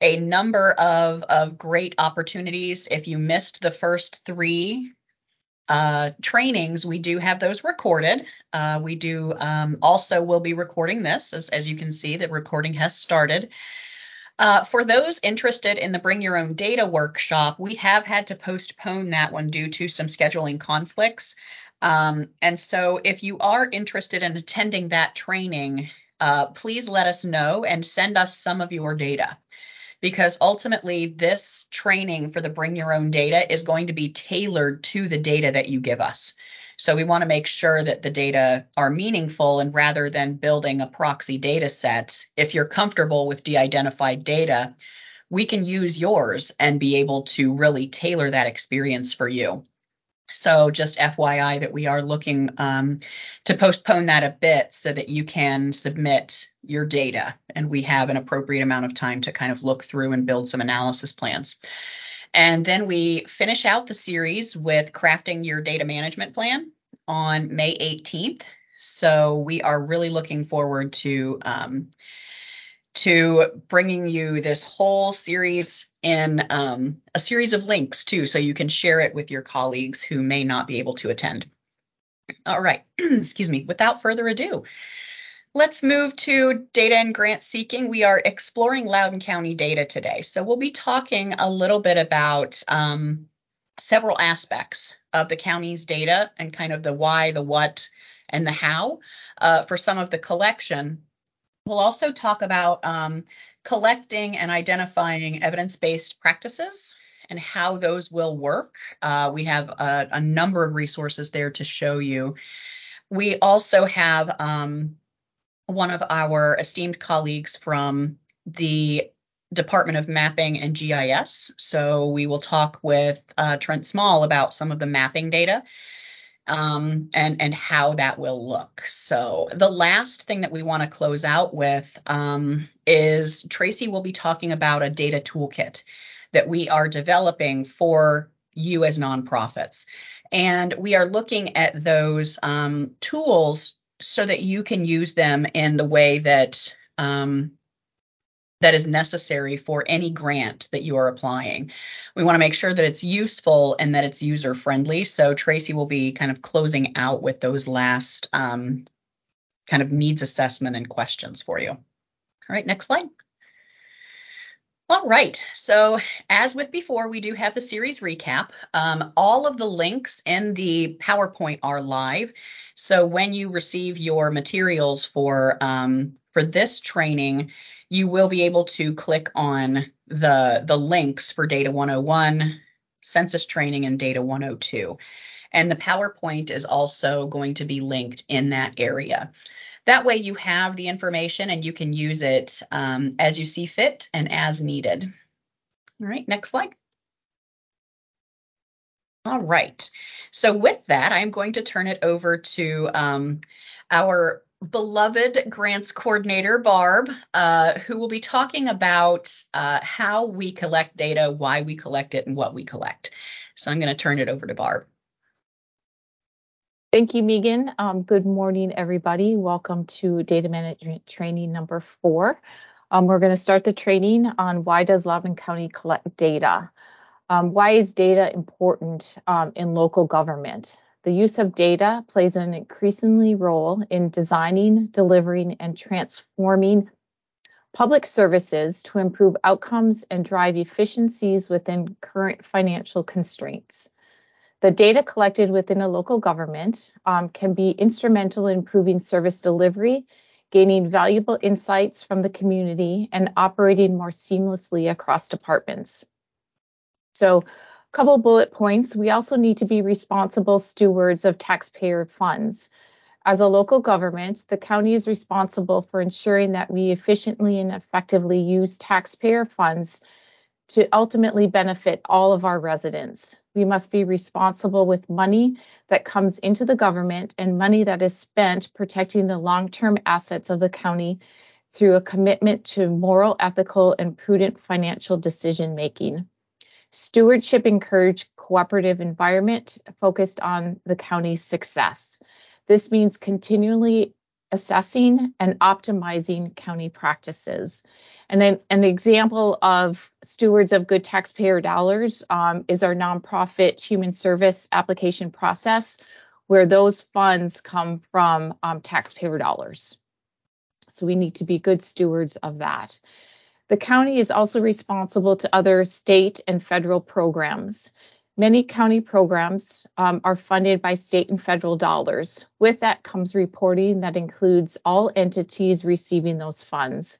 a number of, of great opportunities. If you missed the first three uh, trainings, we do have those recorded. Uh, we do um, also will be recording this, as, as you can see, the recording has started. Uh, for those interested in the Bring Your Own Data workshop, we have had to postpone that one due to some scheduling conflicts. Um, and so if you are interested in attending that training, uh, please let us know and send us some of your data because ultimately this training for the bring your own data is going to be tailored to the data that you give us. So we want to make sure that the data are meaningful and rather than building a proxy data set, if you're comfortable with de-identified data, we can use yours and be able to really tailor that experience for you. So just FYI that we are looking um, to postpone that a bit so that you can submit your data and we have an appropriate amount of time to kind of look through and build some analysis plans. And then we finish out the series with crafting your data management plan on May 18th. So we are really looking forward to um, to bringing you this whole series in um, a series of links too, so you can share it with your colleagues who may not be able to attend. All right, excuse me. Without further ado, let's move to data and grant seeking. We are exploring Loudoun County data today. So we'll be talking a little bit about um, several aspects of the county's data and kind of the why, the what, and the how uh, for some of the collection. We'll also talk about um, collecting and identifying evidence-based practices and how those will work. Uh, we have a, a, number of resources there to show you. We also have um, one of our esteemed colleagues from the Department of Mapping and GIS. So we will talk with uh, Trent Small about some of the mapping data um, and and how that will look. So the last thing that we want to close out with um, is Tracy will be talking about a data toolkit that we are developing for you as nonprofits, and we are looking at those um, tools so that you can use them in the way that um, that is necessary for any grant that you are applying. We want to make sure that it's useful and that it's user friendly. So Tracy will be kind of closing out with those last um, kind of needs assessment and questions for you. All right, next slide. All right, so as with before, we do have the series recap. Um, all of the links in the PowerPoint are live. So when you receive your materials for um, for this training, you will be able to click on the, the links for Data 101, Census Training, and Data 102. And the PowerPoint is also going to be linked in that area. That way you have the information and you can use it um, as you see fit and as needed. All right, next slide. All right. So with that, I'm going to turn it over to um, our beloved grants coordinator, Barb, uh, who will be talking about uh, how we collect data, why we collect it, and what we collect. So I'm going to turn it over to Barb. Thank you, Megan. Um, good morning, everybody. Welcome to data management training number four. Um, we're going to start the training on why does Loudoun County collect data? Um, why is data important um, in local government? The use of data plays an increasingly role in designing, delivering, and transforming public services to improve outcomes and drive efficiencies within current financial constraints. The data collected within a local government um, can be instrumental in improving service delivery, gaining valuable insights from the community, and operating more seamlessly across departments. So a couple bullet points. We also need to be responsible stewards of taxpayer funds. As a local government, the county is responsible for ensuring that we efficiently and effectively use taxpayer funds to ultimately benefit all of our residents. We must be responsible with money that comes into the government and money that is spent protecting the long term assets of the county through a commitment to moral, ethical, and prudent financial decision making. Stewardship encouraged cooperative environment focused on the county's success. This means continually assessing, and optimizing county practices. And then an example of stewards of good taxpayer dollars um, is our nonprofit human service application process, where those funds come from um, taxpayer dollars. So we need to be good stewards of that. The county is also responsible to other state and federal programs. Many county programs um, are funded by state and federal dollars. With that comes reporting that includes all entities receiving those funds.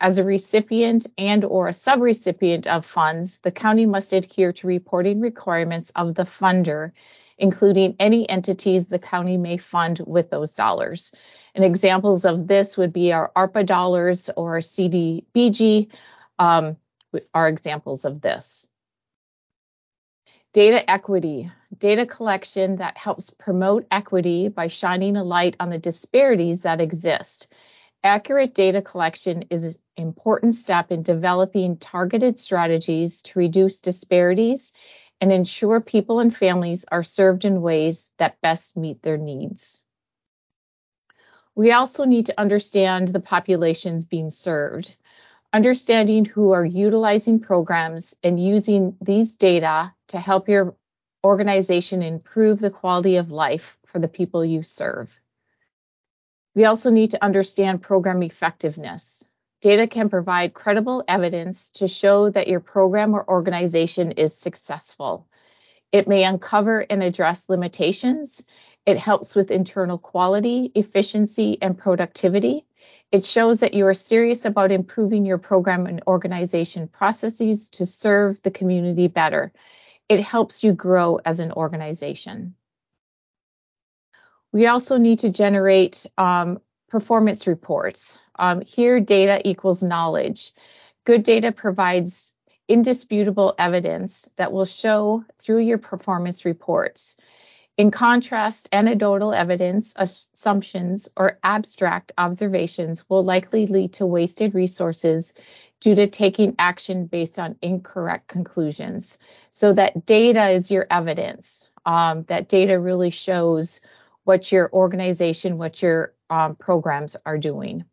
As a recipient and or a subrecipient of funds, the county must adhere to reporting requirements of the funder, including any entities the county may fund with those dollars. And examples of this would be our ARPA dollars or CDBG um, are examples of this. Data equity, data collection that helps promote equity by shining a light on the disparities that exist. Accurate data collection is an important step in developing targeted strategies to reduce disparities and ensure people and families are served in ways that best meet their needs. We also need to understand the populations being served. Understanding who are utilizing programs and using these data to help your organization improve the quality of life for the people you serve. We also need to understand program effectiveness. Data can provide credible evidence to show that your program or organization is successful. It may uncover and address limitations it helps with internal quality, efficiency, and productivity. It shows that you are serious about improving your program and organization processes to serve the community better. It helps you grow as an organization. We also need to generate um, performance reports. Um, here, data equals knowledge. Good data provides indisputable evidence that will show through your performance reports. In contrast, anecdotal evidence, assumptions, or abstract observations will likely lead to wasted resources due to taking action based on incorrect conclusions. So that data is your evidence. Um, that data really shows what your organization, what your um, programs are doing.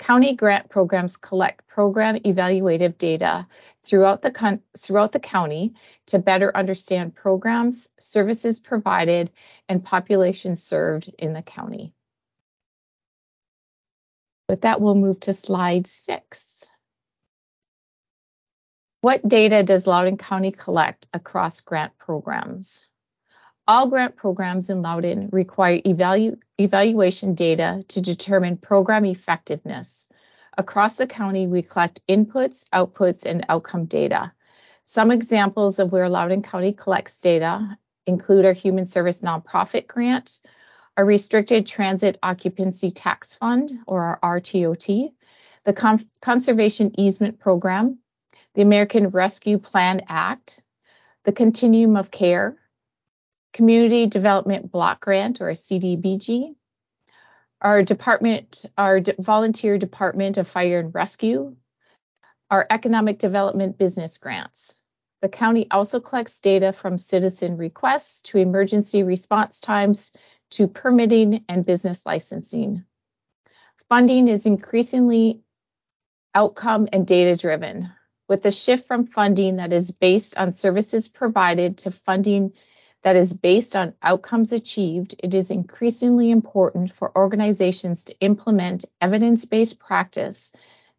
County grant programs collect program evaluative data throughout the, throughout the county to better understand programs, services provided, and populations served in the county. With that, we'll move to slide six. What data does Loudoun County collect across grant programs? All grant programs in Loudoun require evalu evaluation data to determine program effectiveness. Across the county, we collect inputs, outputs, and outcome data. Some examples of where Loudoun County collects data include our Human Service Nonprofit Grant, our Restricted Transient Occupancy Tax Fund, or our RTOT, the Con Conservation Easement Program, the American Rescue Plan Act, the Continuum of Care, Community Development Block Grant or CDBG, our department, our volunteer department of fire and rescue, our economic development business grants. The county also collects data from citizen requests to emergency response times to permitting and business licensing. Funding is increasingly outcome and data driven, with a shift from funding that is based on services provided to funding that is based on outcomes achieved, it is increasingly important for organizations to implement evidence based practice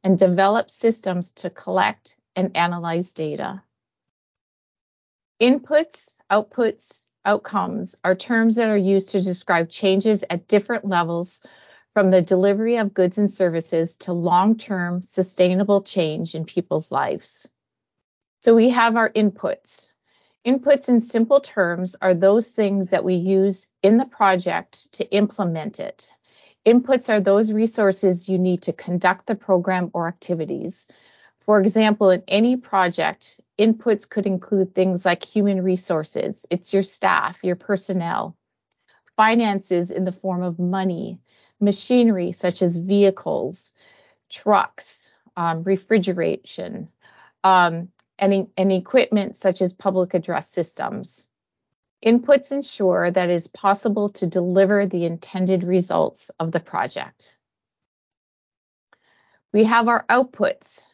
and develop systems to collect and analyze data. Inputs, outputs, outcomes are terms that are used to describe changes at different levels from the delivery of goods and services to long term sustainable change in people's lives. So we have our inputs, Inputs in simple terms are those things that we use in the project to implement it. Inputs are those resources you need to conduct the program or activities. For example, in any project, inputs could include things like human resources, it's your staff, your personnel, finances in the form of money, machinery such as vehicles, trucks, um, refrigeration, um, and, and equipment such as public address systems. Inputs ensure that it is possible to deliver the intended results of the project. We have our outputs,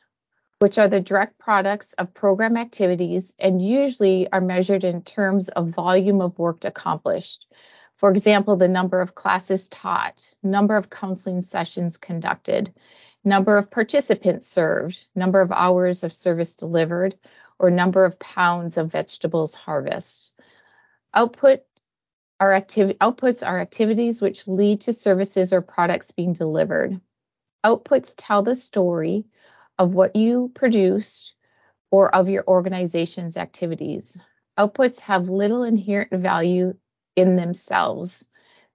which are the direct products of program activities and usually are measured in terms of volume of work accomplished. For example, the number of classes taught, number of counseling sessions conducted, number of participants served, number of hours of service delivered, or number of pounds of vegetables harvested. Output are outputs are activities which lead to services or products being delivered. Outputs tell the story of what you produced or of your organization's activities. Outputs have little inherent value in themselves.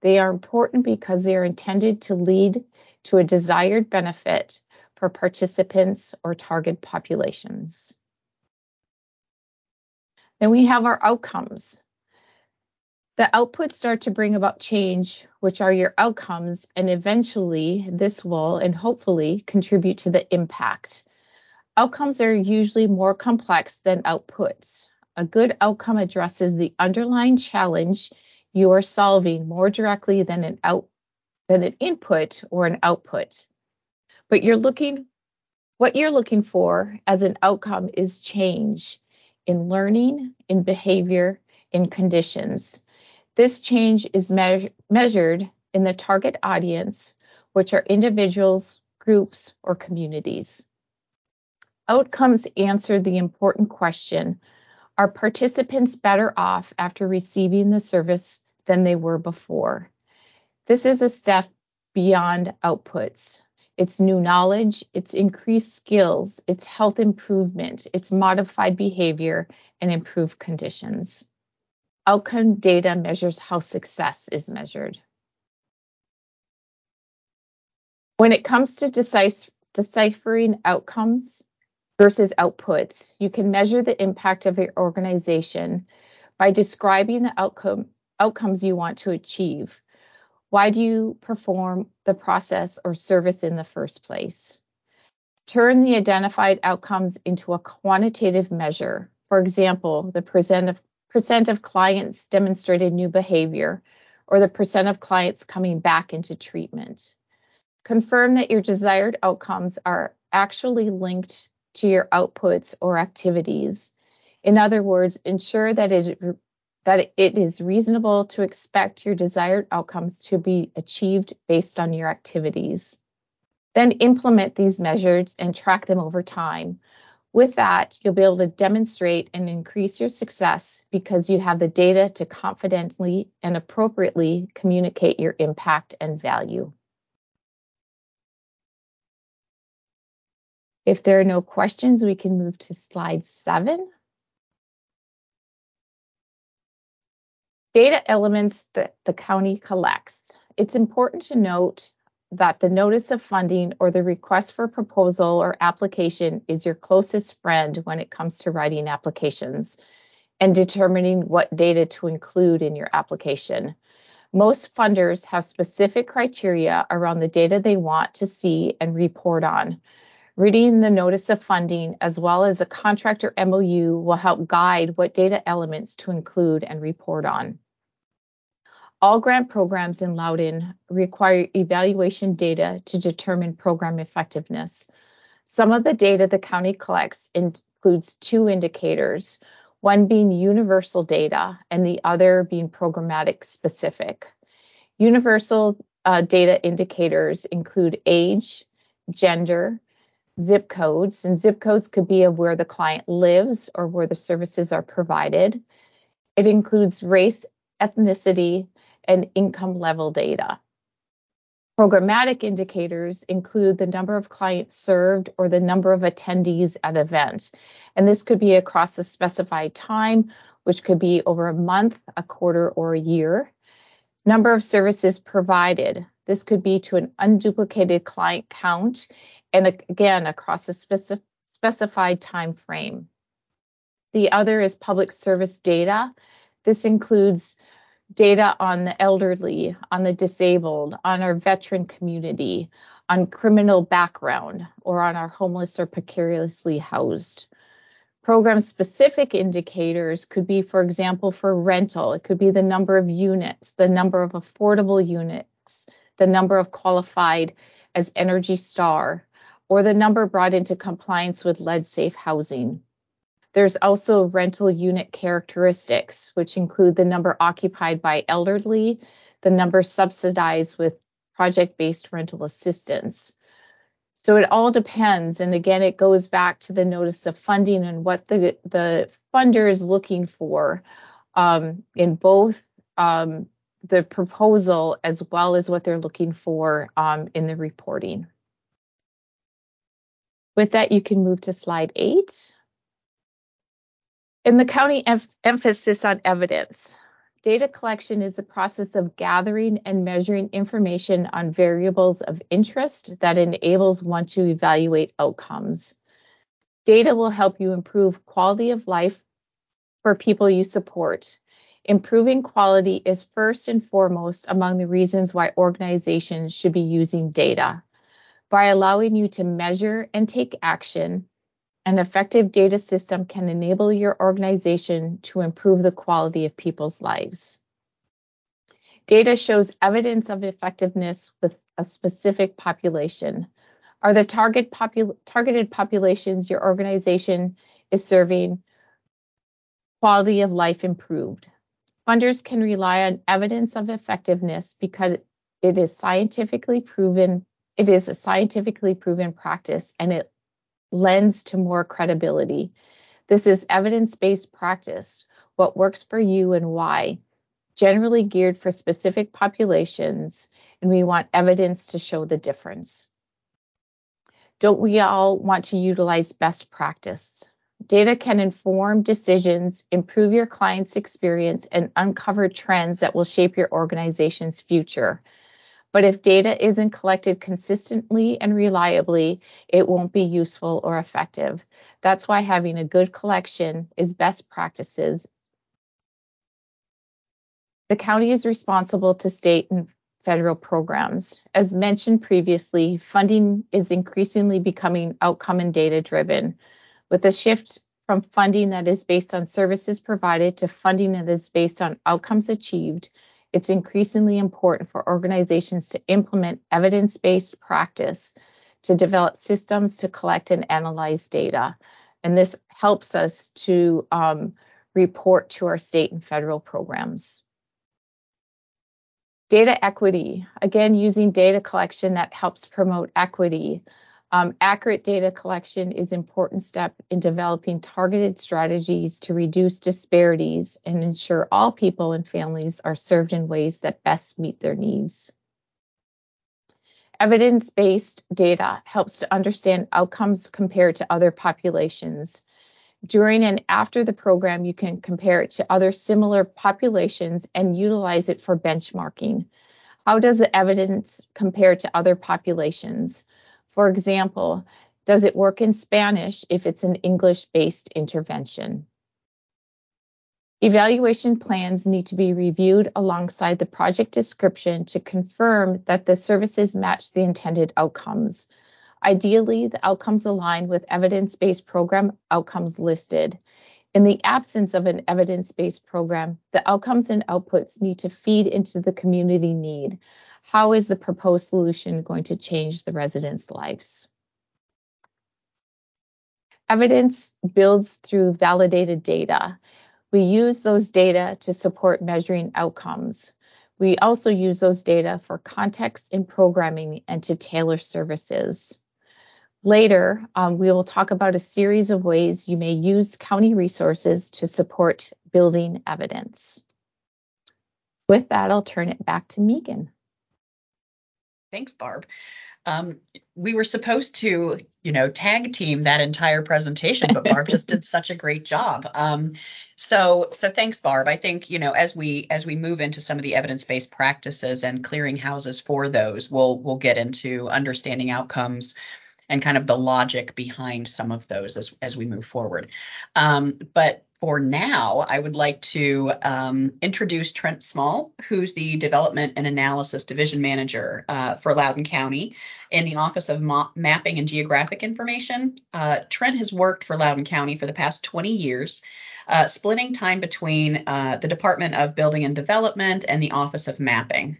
They are important because they are intended to lead to a desired benefit for participants or target populations. Then we have our outcomes. The outputs start to bring about change, which are your outcomes, and eventually this will and hopefully contribute to the impact. Outcomes are usually more complex than outputs. A good outcome addresses the underlying challenge you are solving more directly than an out than an input or an output. But you're looking what you're looking for as an outcome is change in learning, in behavior, in conditions. This change is me measured in the target audience, which are individuals, groups, or communities. Outcomes answer the important question Are participants better off after receiving the service than they were before? This is a step beyond outputs. It's new knowledge, it's increased skills, it's health improvement, it's modified behavior, and improved conditions. Outcome data measures how success is measured. When it comes to deciphering outcomes versus outputs, you can measure the impact of your organization by describing the outcome, outcomes you want to achieve. Why do you perform the process or service in the first place? Turn the identified outcomes into a quantitative measure. For example, the percent of percent of clients demonstrated new behavior, or the percent of clients coming back into treatment. Confirm that your desired outcomes are actually linked to your outputs or activities. In other words, ensure that it, that it is reasonable to expect your desired outcomes to be achieved based on your activities. Then implement these measures and track them over time with that, you'll be able to demonstrate and increase your success because you have the data to confidently and appropriately communicate your impact and value. If there are no questions, we can move to slide seven. Data elements that the county collects. It's important to note that the notice of funding or the request for proposal or application is your closest friend when it comes to writing applications and determining what data to include in your application. Most funders have specific criteria around the data they want to see and report on. Reading the notice of funding as well as a contractor MOU will help guide what data elements to include and report on. All grant programs in Loudoun require evaluation data to determine program effectiveness. Some of the data the county collects includes two indicators, one being universal data and the other being programmatic specific. Universal uh, data indicators include age, gender, zip codes, and zip codes could be of where the client lives or where the services are provided. It includes race, ethnicity, and income level data. Programmatic indicators include the number of clients served or the number of attendees at event. And this could be across a specified time, which could be over a month, a quarter, or a year. Number of services provided. This could be to an unduplicated client count and again across a specific specified time frame. The other is public service data. This includes data on the elderly, on the disabled, on our veteran community, on criminal background, or on our homeless or precariously housed. Program specific indicators could be, for example, for rental, it could be the number of units, the number of affordable units, the number of qualified as Energy Star, or the number brought into compliance with lead safe housing. There's also rental unit characteristics, which include the number occupied by elderly, the number subsidized with project based rental assistance. So it all depends. And again, it goes back to the notice of funding and what the, the funder is looking for um, in both um, the proposal as well as what they're looking for um, in the reporting. With that, you can move to slide eight. In the county em emphasis on evidence, data collection is the process of gathering and measuring information on variables of interest that enables one to evaluate outcomes. Data will help you improve quality of life for people you support. Improving quality is first and foremost among the reasons why organizations should be using data. By allowing you to measure and take action, an effective data system can enable your organization to improve the quality of people's lives. Data shows evidence of effectiveness with a specific population. Are the target popul targeted populations your organization is serving quality of life improved? Funders can rely on evidence of effectiveness because it is scientifically proven it is a scientifically proven practice and it lends to more credibility. This is evidence based practice, what works for you and why, generally geared for specific populations, and we want evidence to show the difference. Don't we all want to utilize best practice? Data can inform decisions, improve your client's experience, and uncover trends that will shape your organization's future. But if data isn't collected consistently and reliably, it won't be useful or effective. That's why having a good collection is best practices. The county is responsible to state and federal programs. As mentioned previously, funding is increasingly becoming outcome and data driven. With a shift from funding that is based on services provided to funding that is based on outcomes achieved, it's increasingly important for organizations to implement evidence based practice to develop systems to collect and analyze data. And this helps us to um, report to our state and federal programs. Data equity, again, using data collection that helps promote equity. Um, accurate data collection is an important step in developing targeted strategies to reduce disparities and ensure all people and families are served in ways that best meet their needs. Evidence-based data helps to understand outcomes compared to other populations. During and after the program, you can compare it to other similar populations and utilize it for benchmarking. How does the evidence compare to other populations? For example, does it work in Spanish if it's an English based intervention? Evaluation plans need to be reviewed alongside the project description to confirm that the services match the intended outcomes. Ideally, the outcomes align with evidence based program outcomes listed. In the absence of an evidence based program, the outcomes and outputs need to feed into the community need, how is the proposed solution going to change the residents' lives? Evidence builds through validated data. We use those data to support measuring outcomes. We also use those data for context in programming and to tailor services. Later, um, we will talk about a series of ways you may use county resources to support building evidence. With that, I'll turn it back to Megan. Thanks, Barb. Um, we were supposed to, you know, tag team that entire presentation, but Barb just did such a great job. Um, so, so thanks, Barb. I think, you know, as we as we move into some of the evidence-based practices and clearing houses for those, we'll we'll get into understanding outcomes and kind of the logic behind some of those as as we move forward. Um, but for now, I would like to um, introduce Trent Small, who's the Development and Analysis Division Manager uh, for Loudoun County in the Office of Ma- Mapping and Geographic Information. Uh, Trent has worked for Loudoun County for the past 20 years, uh, splitting time between uh, the Department of Building and Development and the Office of Mapping.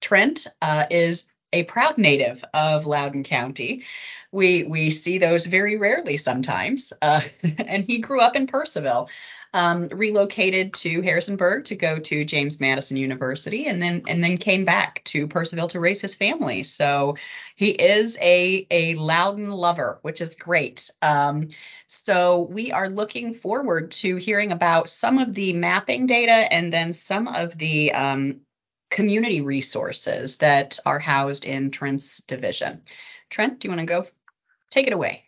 Trent uh, is a proud native of Loudoun County. We we see those very rarely sometimes. Uh, and he grew up in Purcellville, um, relocated to Harrisonburg to go to James Madison University, and then and then came back to Purcellville to raise his family. So he is a a Loudoun lover, which is great. Um, so we are looking forward to hearing about some of the mapping data and then some of the um, community resources that are housed in Trent's division. Trent, do you want to go Take it away.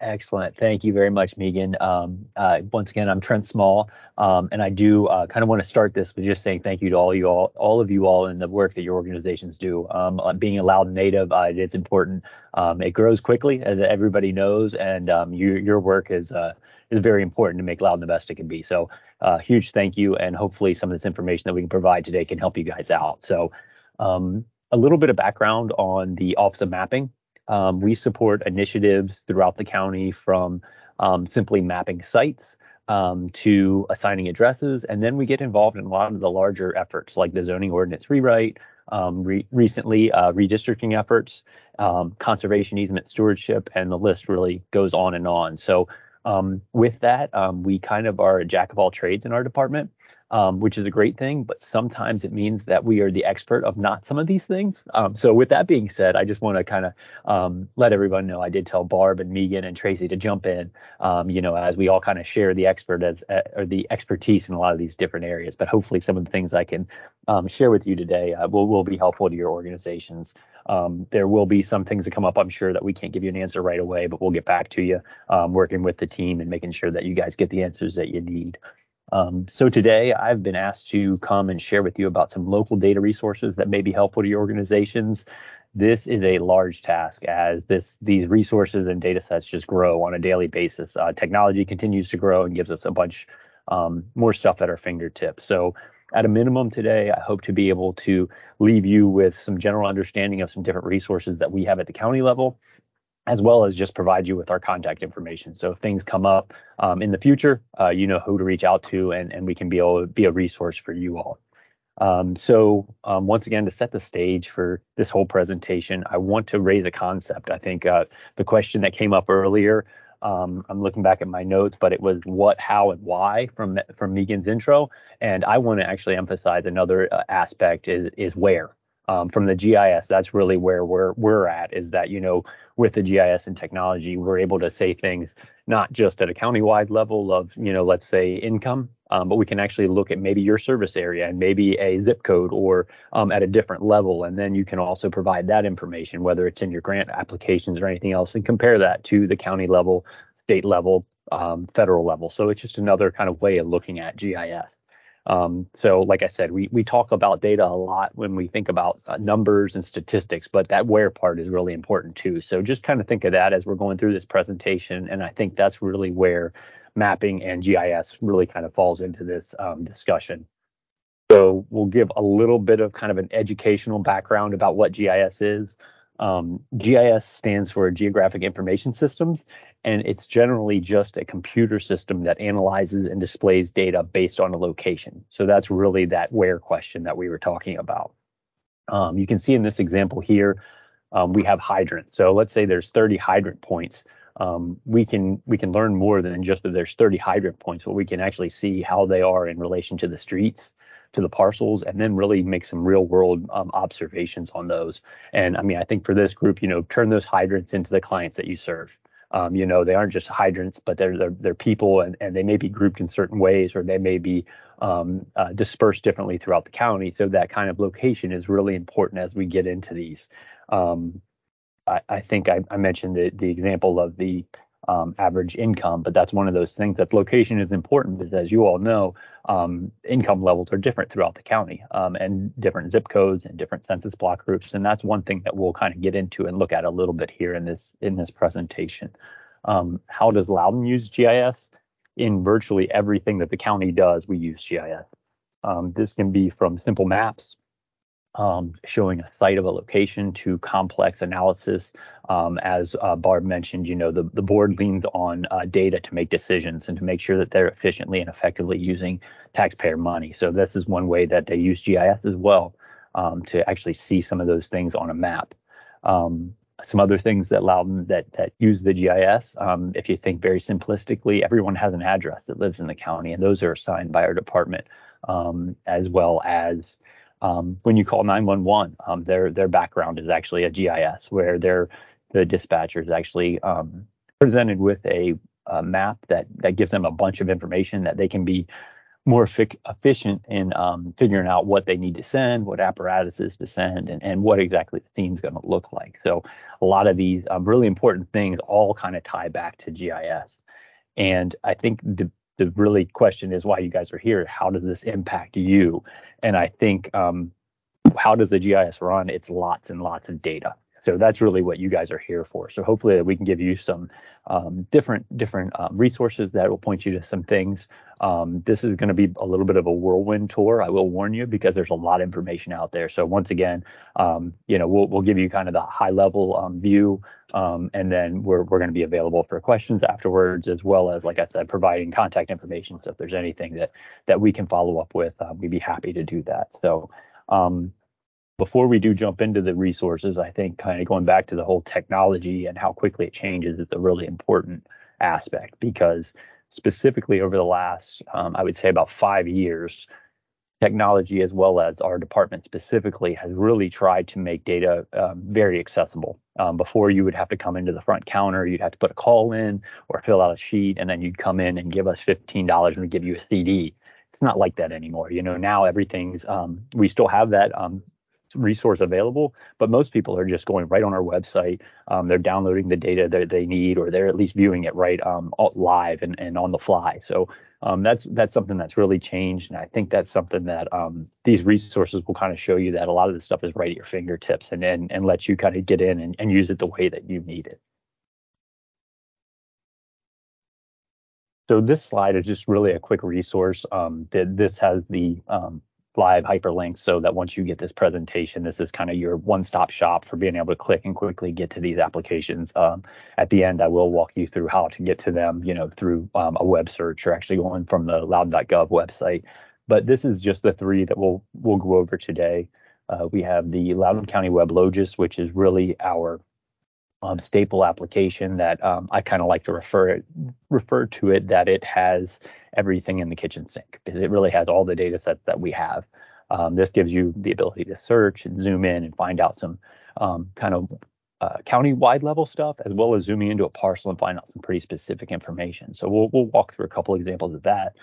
Excellent. Thank you very much, Megan. Um, uh, once again, I'm Trent Small, um, and I do uh, kind of want to start this with just saying thank you to all you all, all of you all, in the work that your organizations do. Um, uh, being a Loud native, uh, it is important. Um, it grows quickly, as everybody knows, and um, you, your work is uh, is very important to make Loud the best it can be. So, uh, huge thank you, and hopefully some of this information that we can provide today can help you guys out. So, um, a little bit of background on the Office of Mapping. Um, we support initiatives throughout the county from um, simply mapping sites um, to assigning addresses, and then we get involved in a lot of the larger efforts like the zoning ordinance rewrite, um, re- recently uh, redistricting efforts, um, conservation easement stewardship, and the list really goes on and on. So um, with that, we kind of are a jack of all trades in our department um, which is a great thing. But sometimes it means that we are the expert of not some of these things. Um, so with that being said, I just want to kind of um, let everyone know I did tell Barb and Megan and Tracy to jump in. Um, you know, as we all kind of share the expert as uh, or the expertise in a lot of these different areas. But hopefully, some of the things I can um, share with you today uh, will will be helpful to your organizations. Um, there will be some things that come up, I'm sure, that we can't give you an answer right away, but we'll get back to you um, working with the team and making sure that you guys get the answers that you need. Um, so today I've been asked to come and share with you about some local data resources that may be helpful to your organizations. This is a large task as this these resources and data sets just grow on a daily basis. Uh, technology continues to grow and gives us a bunch um, more stuff at our fingertips. So at a minimum today, I hope to be able to leave you with some general understanding of some different resources that we have at the county level as well as just provide you with our contact information. So if things come up um, in the future, uh, you know who to reach out to, and, and we can be able to be a resource for you all. Um, so um, once again, to set the stage for this whole presentation, I want to raise a concept. I think uh, the question that came up earlier, um, I'm looking back at my notes, but it was what, how, and why from from Megan's intro, and I want to actually emphasize another uh, aspect is is where um, from the GIS, that's really where we're we're at. Is that you know with the GIS and technology, we're able to say things not just at a county-wide level of you know let's say income, um, but we can actually look at maybe your service area and maybe a zip code or um, at a different level, and then you can also provide that information whether it's in your grant applications or anything else, and compare that to the county level, state level, um, federal level. So it's just another kind of way of looking at GIS. Um, so, like I said, we we talk about data a lot when we think about uh, numbers and statistics, but that where part is really important too. So, just kind of think of that as we're going through this presentation, and I think that's really where mapping and GIS really kind of falls into this um, discussion. So, we'll give a little bit of kind of an educational background about what GIS is. Um, GIS stands for Geographic Information Systems, and it's generally just a computer system that analyzes and displays data based on a location. So that's really that where question that we were talking about. Um, you can see in this example here, um, we have hydrants. So let's say there's 30 hydrant points. Um, we can we can learn more than just that there's 30 hydrant points, but we can actually see how they are in relation to the streets to the parcels and then really make some real world um, observations on those. And I mean, I think for this group, you know, turn those hydrants into the clients that you serve. Um, you know, they aren't just hydrants, but they're they're, they're people, and, and they may be grouped in certain ways, or they may be um, uh, dispersed differently throughout the county. So that kind of location is really important as we get into these. Um, I, I, think I, I mentioned the the example of the um, average income. But that's one of those things that location is important because, as you all know, um, income levels are different throughout the county um, and different zip codes and different census block groups. And that's one thing that we'll kind of get into and look at a little bit here in this in this presentation. Um, how does Loudoun use GIS? in virtually everything that the county does, we use GIS. Um, this can be from simple maps um, showing a site of a location to complex analysis. Um, as uh, Barb mentioned, you know, the, the board leans on uh, data to make decisions and to make sure that they're efficiently and effectively using taxpayer money. So this is one way that they use GIS as well um, to actually see some of those things on a map. Um, some other things that allow them that that use the GIS. Um, if you think very simplistically, everyone has an address that lives in the county, and those are assigned by our department, um, as well as um, when you call 911, um, their their background is actually a GIS where they're the dispatcher is actually um, presented with a, a, map that that gives them a bunch of information that they can be more efficient in um, figuring out what they need to send, what apparatuses to send, and, and what exactly the scene is going to look like. So a lot of these um, really important things all kind of tie back to GIS. And I think the the really question is why you guys are here. How does this impact you? And I think um, how does the GIS run? It's lots and lots of data. So that's really what you guys are here for. So hopefully we can give you some um, different different um, resources that will point you to some things. Um, this is going to be a little bit of a whirlwind tour. I will warn you because there's a lot of information out there. So once again, um, you know, we'll we'll give you kind of the high level um, view, um, and then we're we're going to be available for questions afterwards, as well as like I said, providing contact information. So if there's anything that that we can follow up with, uh, we'd be happy to do that. So um, before we do jump into the resources, I think kind of going back to the whole technology and how quickly it changes is a really important aspect because specifically over the last, um, I would say about five years, technology as well as our department specifically has really tried to make data um, very accessible. Um, before you would have to come into the front counter, you'd have to put a call in or fill out a sheet, and then you'd come in and give us $15 and we'd give you a CD it's not like that anymore. You know, now everything's um, we still have that um, resource available, but most people are just going right on our website. Um, they're downloading the data that they need, or they're at least viewing it right um, live and, and on the fly. So um, that's that's something that's really changed, and I think that's something that um, these resources will kind of show you that a lot of this stuff is right at your fingertips, and and, and let you kind of get in and, and use it the way that you need it. So this slide is just really a quick resource. Um, that this has the um, live hyperlinks so that once you get this presentation, this is kind of your one-stop shop for being able to click and quickly get to these applications. Um, at the end, I will walk you through how to get to them, you know, through um, a web search or actually going from the loudoun.gov website. But this is just the three that we'll we'll go over today. Uh, we have the Loudoun County WebLogis, which is really our um, staple application that um, I kind of like to refer it, refer to it that it has everything in the kitchen sink because it really has all the data sets that we have. Um, this gives you the ability to search and zoom in and find out some um, kind of uh, county-wide level stuff, as well as zooming into a parcel and find out some pretty specific information. So we'll we'll walk through a couple examples of that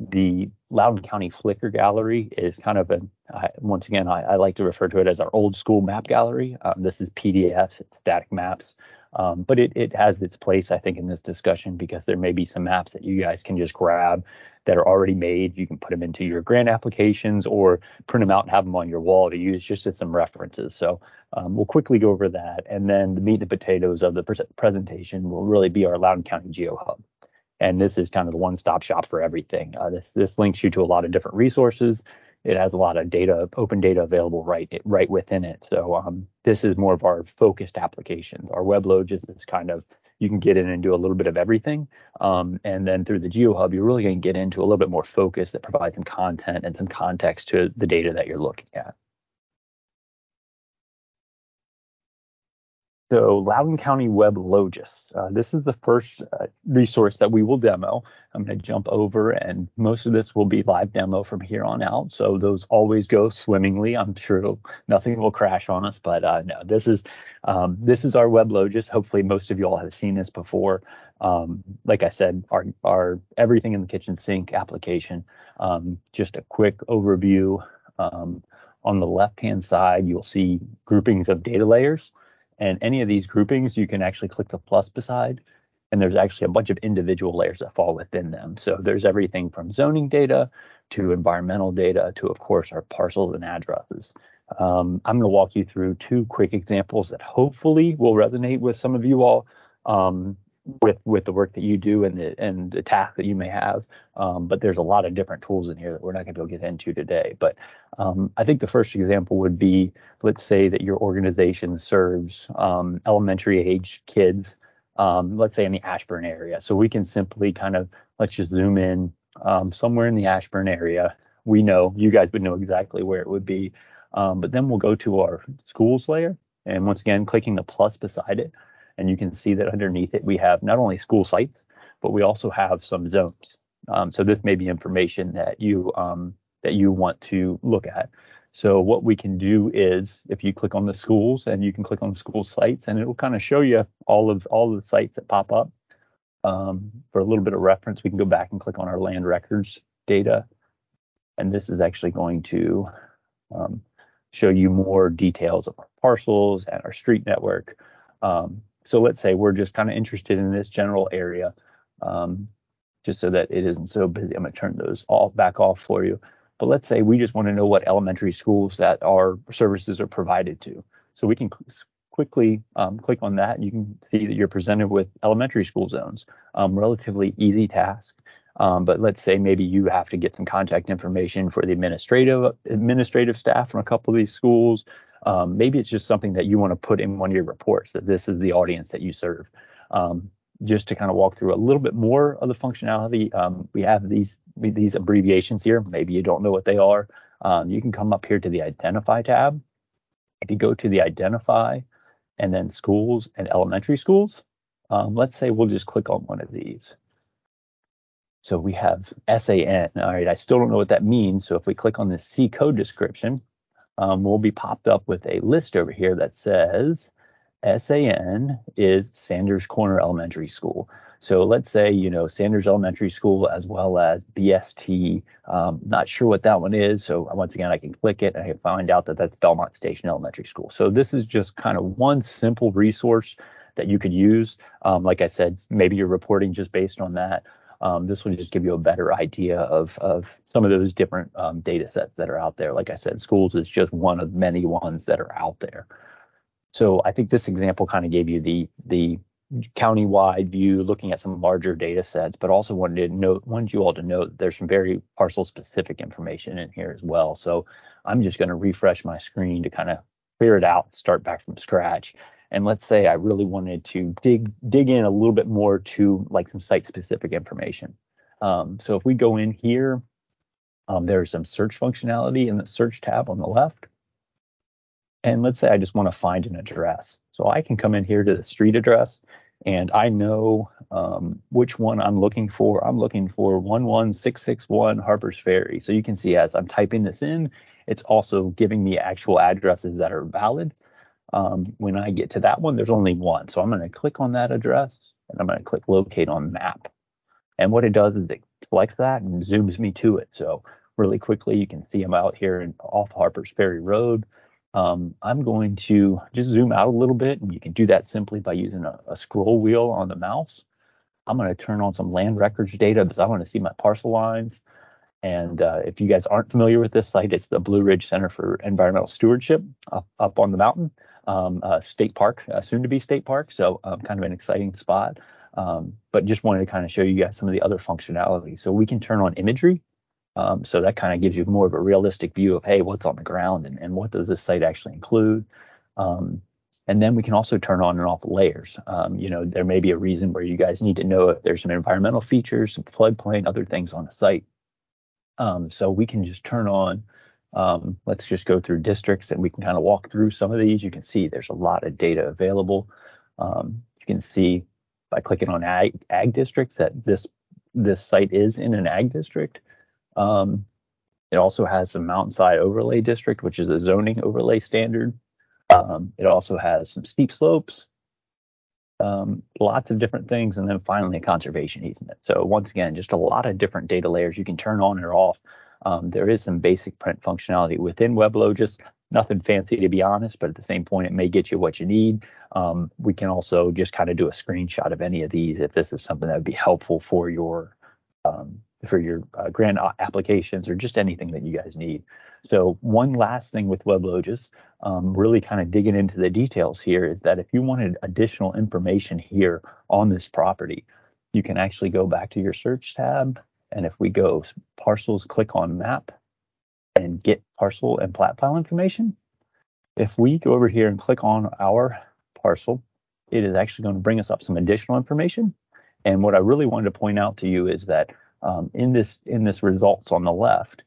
the Loudoun County Flickr Gallery is kind of a, uh, once again, I, I, like to refer to it as our old school map gallery. Um, this is PDFs, it's static maps, um, but it, it has its place, I think, in this discussion because there may be some maps that you guys can just grab that are already made. You can put them into your grant applications or print them out and have them on your wall to use just as some references. So um, we'll quickly go over that. And then the meat and potatoes of the pre- presentation will really be our Loudoun County GeoHub and this is kind of the one-stop shop for everything. Uh, this this links you to a lot of different resources. It has a lot of data, open data available right right within it. So um, this is more of our focused applications. Our WebLogis is kind of you can get in and do a little bit of everything. Um, and then through the GeoHub, you're really going to get into a little bit more focus that provides some content and some context to the data that you're looking at. So Loudoun County WebLogis. Uh, this is the first uh, resource that we will demo. I'm going to jump over and most of this will be live demo from here on out. So those always go swimmingly. I'm sure nothing will crash on us, but uh, no, this is um, this is our WebLogis. Hopefully most of you all have seen this before. Um, like I said, our, our everything in the kitchen sink application. Um, just a quick overview. Um, on the left hand side, you'll see groupings of data layers. And any of these groupings, you can actually click the plus beside, and there's actually a bunch of individual layers that fall within them. So there's everything from zoning data to environmental data to, of course, our parcels and addresses. Um, I'm going to walk you through two quick examples that hopefully will resonate with some of you all. Um, with with the work that you do and the and the task that you may have. Um, but there's a lot of different tools in here that we're not going to be able to get into today. But um, I think the first example would be, let's say that your organization serves um, elementary age kids, um, let's say in the Ashburn area. So we can simply kind of let's just zoom in um, somewhere in the Ashburn area. We know you guys would know exactly where it would be. Um, but then we'll go to our schools layer, and once again, clicking the plus beside it and you can see that underneath it, we have not only school sites, but we also have some zones. Um, so this may be information that you um, that you want to look at. So what we can do is if you click on the schools and you can click on the school sites and it will kind of show you all of all of the sites that pop up. Um, for a little bit of reference, we can go back and click on our land records data. And this is actually going to um, show you more details of our parcels and our street network. Um, so let's say we're just kind of interested in this general area, um, just so that it isn't so busy. I'm going to turn those all back off for you. But let's say we just want to know what elementary schools that our services are provided to. So we can cl- quickly um, click on that and you can see that you're presented with elementary school zones. Um, relatively easy task. Um, but let's say maybe you have to get some contact information for the administrative administrative staff from a couple of these schools. Um, maybe it's just something that you want to put in one of your reports that this is the audience that you serve. Um, just to kind of walk through a little bit more of the functionality, um, we have these these abbreviations here. Maybe you don't know what they are. Um, you can come up here to the Identify tab. If you go to the Identify and then Schools and Elementary Schools, um, let's say we'll just click on one of these. So we have SAN. All right, I still don't know what that means. So if we click on the C code description, um, will be popped up with a list over here that says SAN is Sanders Corner Elementary School. So let's say, you know, Sanders Elementary School as well as BST. Um, not sure what that one is. So once again, I can click it and I can find out that that's Belmont Station Elementary School. So this is just kind of one simple resource that you could use. Um, like I said, maybe you're reporting just based on that. Um, this will just give you a better idea of, of some of those different um, data sets that are out there. Like I said, schools is just one of many ones that are out there. So I think this example kind of gave you the the county-wide view, looking at some larger data sets, but also wanted to note wanted you all to note there's some very parcel specific information in here as well. So I'm just going to refresh my screen to kind of clear it out, start back from scratch, and let's say I really wanted to dig dig in a little bit more to like some site specific information. Um, so if we go in here, um, there's some search functionality in the search tab on the left. And let's say I just want to find an address. So I can come in here to the street address and I know um, which one I'm looking for. I'm looking for 11661 Harper's Ferry. So you can see as I'm typing this in, it's also giving me actual addresses that are valid. Um, when I get to that one, there's only one. So I'm going to click on that address and I'm going to click locate on map. And what it does is it selects that and zooms me to it. So really quickly, you can see I'm out here in, off Harper's Ferry Road. Um, I'm going to just zoom out a little bit, and you can do that simply by using a, a scroll wheel on the mouse. I'm going to turn on some land records data because I want to see my parcel lines. And uh, if you guys aren't familiar with this site, it's the Blue Ridge Center for Environmental Stewardship up, up on the mountain um, uh, state park, uh, soon to be state park. So um, kind of an exciting spot. Um, but just wanted to kind of show you guys some of the other functionality. So we can turn on imagery. Um, so that kind of gives you more of a realistic view of, hey, what's on the ground and, and what does this site actually include. Um, and then we can also turn on and off layers. Um, you know, there may be a reason where you guys need to know if there's some environmental features, some floodplain, other things on the site. so we can just turn on um, let's just go through districts and we can kind of walk through some of these. You can see there's a lot of data available. Um, you can see by clicking on ag, ag districts that this this site is in an ag district. Um, it also has some mountainside overlay district, which is a zoning overlay standard. Um, it also has some steep slopes, um, lots of different things, and then finally a conservation easement. So once again, just a lot of different data layers you can turn on or off um, there is some basic print functionality within WebLogis, nothing fancy to be honest, but at the same point, it may get you what you need. Um, we can also just kind of do a screenshot of any of these if this is something that would be helpful for your um, for your uh, grant applications or just anything that you guys need. So one last thing with WebLogis, um, really kind of digging into the details here is that if you wanted additional information here on this property, you can actually go back to your search tab. And if we go parcels, click on map and get parcel and plat file information. If we go over here and click on our parcel, it is actually going to bring us up some additional information. And what I really wanted to point out to you is that um, in this in this results on the left,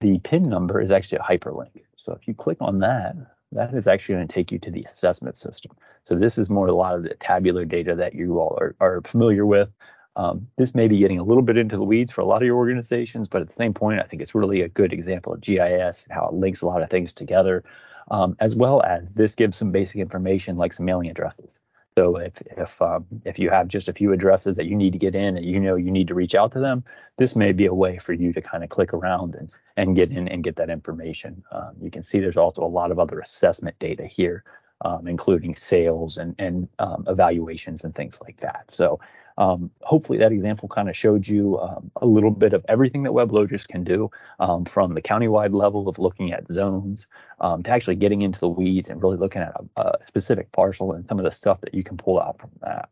the PIN number is actually a hyperlink. So if you click on that, that is actually going to take you to the assessment system. So this is more a lot of the tabular data that you all are, are familiar with. Um, this may be getting a little bit into the weeds for a lot of your organizations, but at the same point, I think it's really a good example of GIS and how it links a lot of things together, um, as well as this gives some basic information like some mailing addresses. So if if um, if you have just a few addresses that you need to get in and you know you need to reach out to them, this may be a way for you to kind of click around and and get in and get that information. Um, you can see there's also a lot of other assessment data here, um, including sales and and um, evaluations and things like that. So um, hopefully that example kind of showed you um, a little bit of everything that WebLogis can do um, from the countywide level of looking at zones um, to actually getting into the weeds and really looking at a, a specific parcel and some of the stuff that you can pull out from that.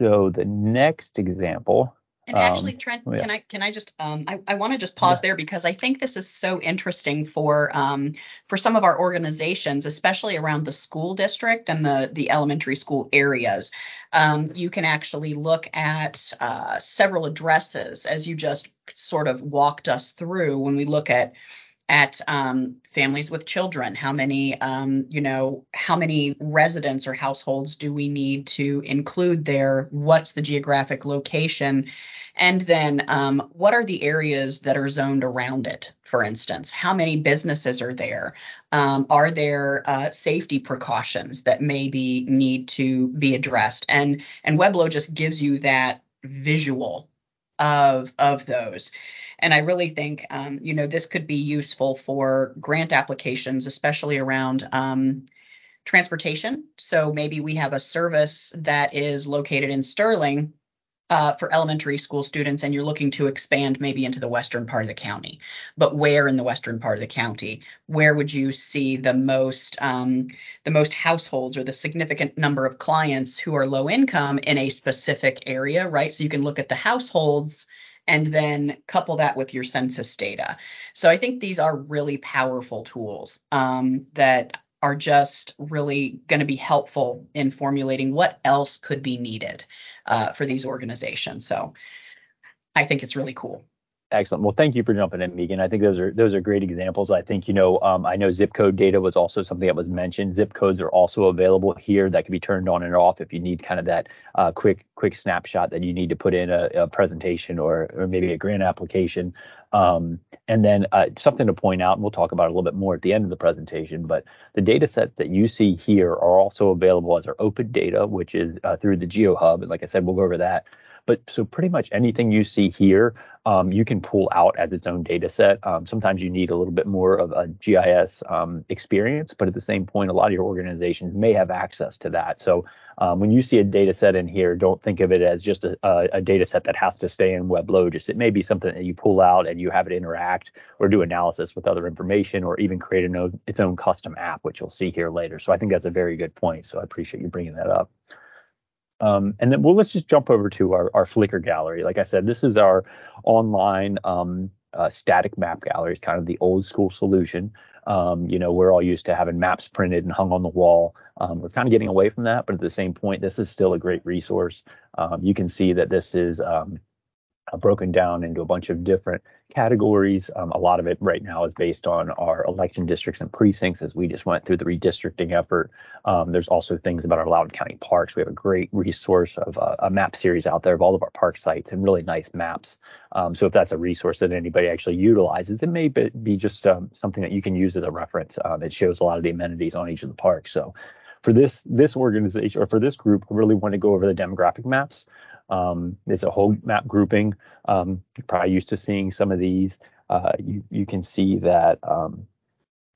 So the next example and actually, um, Trent, um, yeah. can I can I just um, I, I want to just pause yeah. there because I think this is so interesting for um, for some of our organizations, especially around the school district and the the elementary school areas. Um, you can actually look at uh, several addresses as you just sort of walked us through when we look at at um, families with children how many um, you know how many residents or households do we need to include there what's the geographic location and then um, what are the areas that are zoned around it for instance? How many businesses are there? Um, are there uh, safety precautions that maybe need to be addressed? And and WebLogis gives you that visual of of those. And I really think, um, you know, this could be useful for grant applications, especially around um, transportation. So maybe we have a service that is located in Sterling uh, for elementary school students, and you're looking to expand maybe into the western part of the county. But where in the western part of the county? Where would you see the most um, the most households or the significant number of clients who are low income in a specific area, right? So you can look at the households and then couple that with your census data. So I think these are really powerful tools um, that are just really going to be helpful in formulating what else could be needed uh, for these organizations. So I think it's really cool. Excellent. Well, thank you for jumping in, Megan. I think those are those are great examples. I think you know um, I know zip code data was also something that was mentioned. Zip codes are also available here that can be turned on and off if you need kind of that uh, quick quick snapshot that you need to put in a, a presentation or or maybe a grant application. Um, and then uh, something to point out, and we'll talk about a little bit more at the end of the presentation. But the data sets that you see here are also available as our open data, which is uh, through the GeoHub. And like I said, we'll go over that. But so pretty much anything you see here, um, you can pull out as its own data set. Um, sometimes you need a little bit more of a GIS um, experience, but at the same point, a lot of your organizations may have access to that. So um, when you see a data set in here, don't think of it as just a, a, a data set that has to stay in WebLogis. It may be something that you pull out and you have it interact or do analysis with other information or even create a, its own custom app, which you'll see here later. So I think that's a very good point. So I appreciate you bringing that up. Um, and then well, let's just jump over to our, our Flickr gallery. Like I said, this is our online um, uh, static map gallery. It's kind of the old school solution. Um, you know, we're all used to having maps printed and hung on the wall. Um, we're kind of getting away from that, but at the same point, this is still a great resource. Um, you can see that this is um, uh, broken down into a bunch of different categories. Um, a lot of it right now is based on our election districts and precincts as we just went through the redistricting effort. Um, there's also things about our Loudoun County parks. We have a great resource of uh, a map series out there of all of our park sites and really nice maps. Um, so if that's a resource that anybody actually utilizes, it may be just um, something that you can use as a reference. Um, it shows a lot of the amenities on each of the parks. So for this this organization or for this group, I really want to go over the demographic maps. Um, there's a whole map grouping. Um, you're probably used to seeing some of these. Uh, you, you can see that um,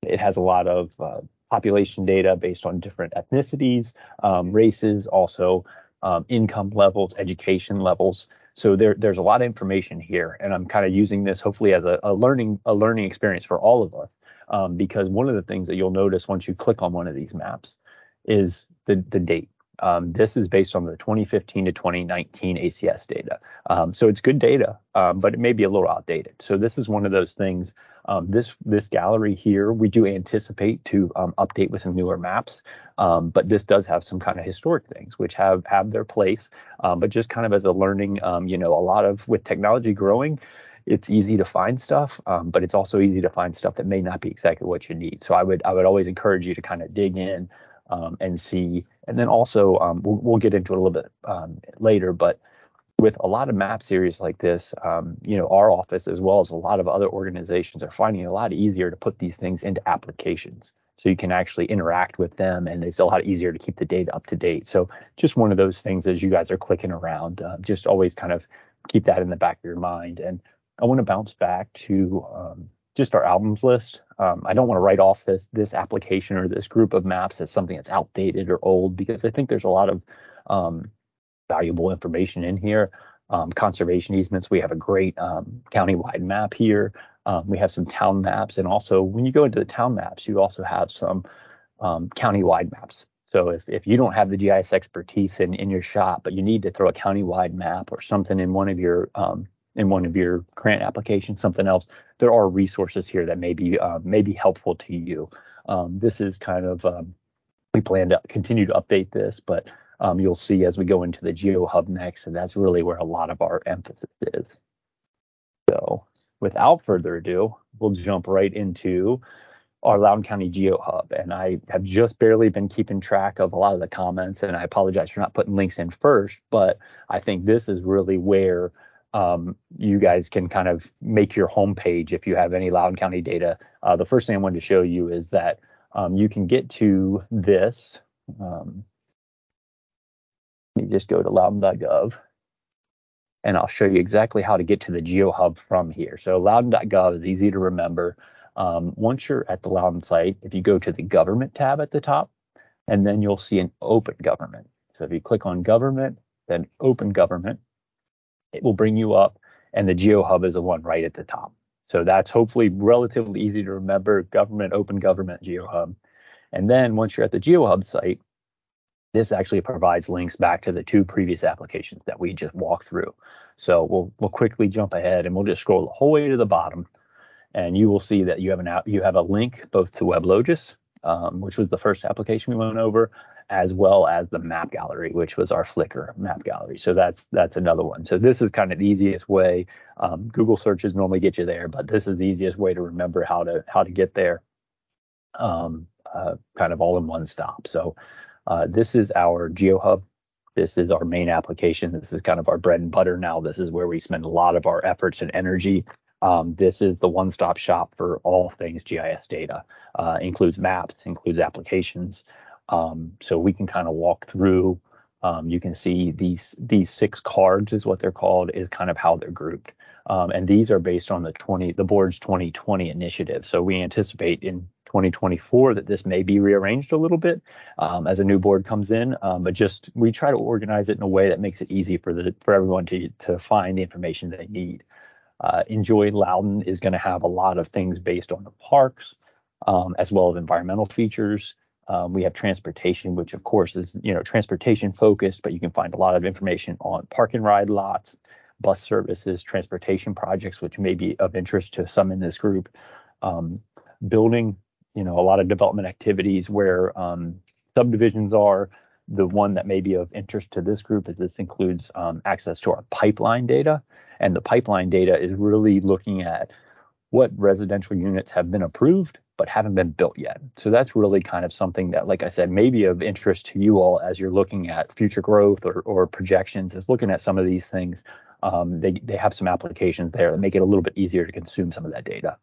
it has a lot of uh, population data based on different ethnicities, um, races, also um, income levels, education levels. So there, there's a lot of information here, and I'm kind of using this hopefully as a, a learning a learning experience for all of us. Um, because one of the things that you'll notice once you click on one of these maps is the the date. Um, this is based on the 2015 to 2019 ACS data. Um, so it's good data, um, but it may be a little outdated. So this is one of those things. Um, this this gallery here, we do anticipate to um, update with some newer maps, um, but this does have some kind of historic things which have have their place. but just kind of as a learning, you know, a lot of with technology growing, it's easy to find stuff, um, but it's also easy to find stuff that may not be exactly what you need. So I would I would always encourage you to kind of dig in um, and see. And then also, um, we'll, we'll, get into it a little bit um, later, but with a lot of map series like this, um, you know, our office as well as a lot of other organizations are finding it a lot easier to put these things into applications. So you can actually interact with them, and it's a lot easier to keep the data up to date. So just one of those things as you guys are clicking around, uh, just always kind of keep that in the back of your mind. And I want to bounce back to um, just our albums list. Um, I don't want to write off this this application or this group of maps as something that's outdated or old because I think there's a lot of um, valuable information in here. Um, conservation easements. We have a great um, countywide map here. Um, we have some town maps, and also when you go into the town maps, you also have some um, countywide maps. So if, if you don't have the GIS expertise in, in your shop, but you need to throw a countywide map or something in one of your um, in one of your grant applications, something else, there are resources here that may be uh, may be helpful to you. Um, this is kind of um, we plan to continue to update this, but um, you'll see as we go into the Geo Hub next, and that's really where a lot of our emphasis is. So, without further ado, we'll jump right into our Loudoun County Geo Hub. And I have just barely been keeping track of a lot of the comments, and I apologize for not putting links in first, but I think this is really where um, you guys can kind of make your homepage if you have any Loudoun County data. Uh, the first thing I wanted to show you is that um, you can get to this. Um, you just go to loudoun.gov and I'll show you exactly how to get to the GeoHub from here. So loudoun.gov is easy to remember. Um, once you're at the Loudoun site, if you go to the government tab at the top, and then you'll see an open government. So if you click on government, then open government, it will bring you up, and the GeoHub is the one right at the top. So that's hopefully relatively easy to remember. Government, open government, GeoHub. And then once you're at the GeoHub site, this actually provides links back to the two previous applications that we just walked through. So we'll we'll quickly jump ahead and we'll just scroll the whole way to the bottom, and you will see that you have an you have a link both to WebLogis, um, which was the first application we went over, as well as the map gallery, which was our Flickr map gallery. So that's that's another one. So this is kind of the easiest way. Um, Google searches normally get you there, but this is the easiest way to remember how to how to get there. Um, uh, kind of all in one stop. So uh, this is our GeoHub. This is our main application. This is kind of our bread and butter now. This is where we spend a lot of our efforts and energy. Um, this is the one-stop shop for all things GIS data. Uh, includes maps, includes applications, um, so we can kind of walk through. Um, you can see these these six cards is what they're called is kind of how they're grouped. Um, and these are based on the 20 the board's 2020 initiative. So we anticipate in 2024 that this may be rearranged a little bit um, as a new board comes in. Um, but just we try to organize it in a way that makes it easy for the for everyone to to find the information they need. Uh, Enjoy Loudoun is going to have a lot of things based on the parks, um, as well as environmental features. Um, we have transportation, which of course is you know transportation focused, but you can find a lot of information on park and ride lots, bus services, transportation projects, which may be of interest to some in this group. Um, building, you know, a lot of development activities where um, subdivisions are. The one that may be of interest to this group is this includes um, access to our pipeline data, and the pipeline data is really looking at what residential units have been approved but haven't been built yet. So that's really kind of something that, like I said, may be of interest to you all as you're looking at future growth or, or projections, is looking at some of these things. Um, they, they have some applications there that make it a little bit easier to consume some of that data.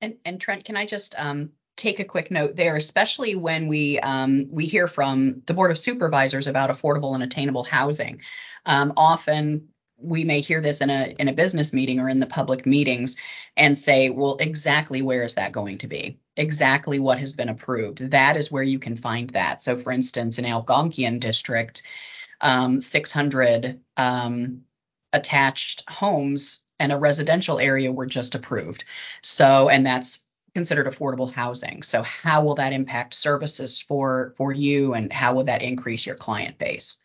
And, and Trent, can I just um, take a quick note there, especially when we um, we hear from the Board of Supervisors about affordable and attainable housing. Um, often we may hear this in a in a business meeting or in the public meetings and say, well, exactly where is that going to be? Exactly what has been approved. That is where you can find that. So, for instance, in Algonkian district, um, 600 um, attached homes and a residential area were just approved. So, and that's considered affordable housing. So, how will that impact services for for you, and how will that increase your client base?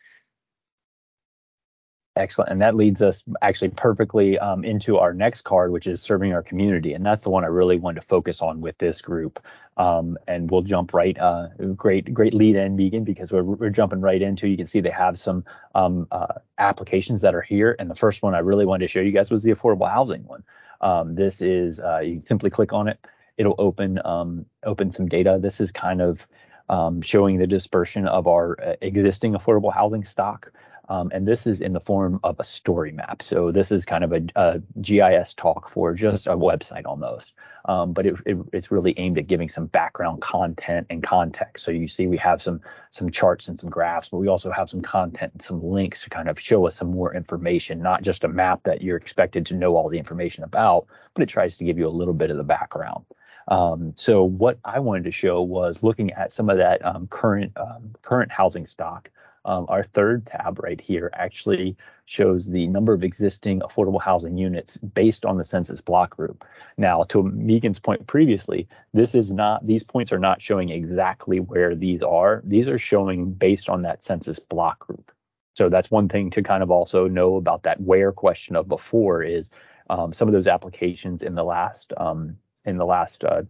Excellent. And that leads us actually perfectly um, into our next card, which is serving our community. And that's the one I really wanted to focus on with this group. Um, and we'll jump right, uh, great, great lead in, Megan, because we're, we're jumping right into, you can see they have some um, uh, applications that are here. And the first one I really wanted to show you guys was the affordable housing one. Um, this is, uh, you simply click on it. It'll open, um, open some data. This is kind of um, showing the dispersion of our uh, existing affordable housing stock. Um, and this is in the form of a story map. So this is kind of a, a GIS talk for just a website almost. Um, but it, it, it's really aimed at giving some background content and context. So you see we have some some charts and some graphs, but we also have some content and some links to kind of show us some more information, not just a map that you're expected to know all the information about, but it tries to give you a little bit of the background. Um, so what I wanted to show was looking at some of that um, current um, current housing stock um, our third tab right here actually shows the number of existing affordable housing units based on the census block group. Now, to Megan's point previously, this is not, these points are not showing exactly where these are. These are showing based on that census block group. So that's one thing to kind of also know about that where question of before is um, some of those applications in the last um, in the last uh,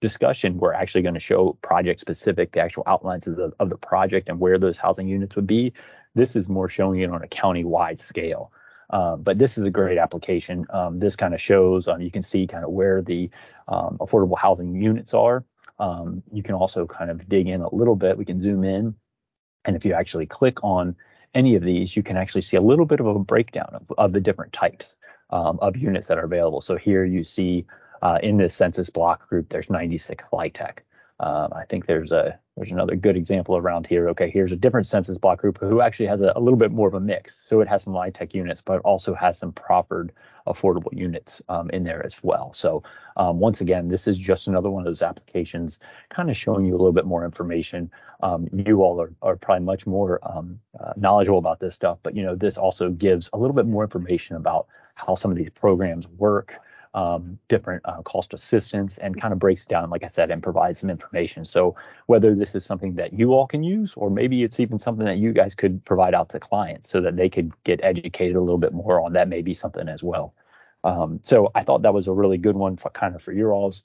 discussion, we're actually going to show project specific, the actual outlines of the of the project and where those housing units would be. This is more showing it on a county-wide scale. Um, but this is a great application. Um, this kind of shows, um, you can see kind of where the um, affordable housing units are. Um, you can also kind of dig in a little bit. We can zoom in. And if you actually click on any of these, you can actually see a little bit of a breakdown of, of the different types um, of units that are available. So here you see uh, in this census block group, there's 96 LIHTC. Um, I think there's a there's another good example around here. Okay, here's a different census block group who actually has a, a little bit more of a mix. So it has some LIHTC units, but also has some proffered affordable units um, in there as well. So um, once again, this is just another one of those applications, kind of showing you a little bit more information. Um, you all are, are probably much more um, uh, knowledgeable about this stuff, but you know this also gives a little bit more information about how some of these programs work um, different uh, cost assistance and kind of breaks down, like I said, and provides some information. So whether this is something that you all can use, or maybe it's even something that you guys could provide out to clients so that they could get educated a little bit more on that, may be something as well. Um, so I thought that was a really good one for kind of for your alls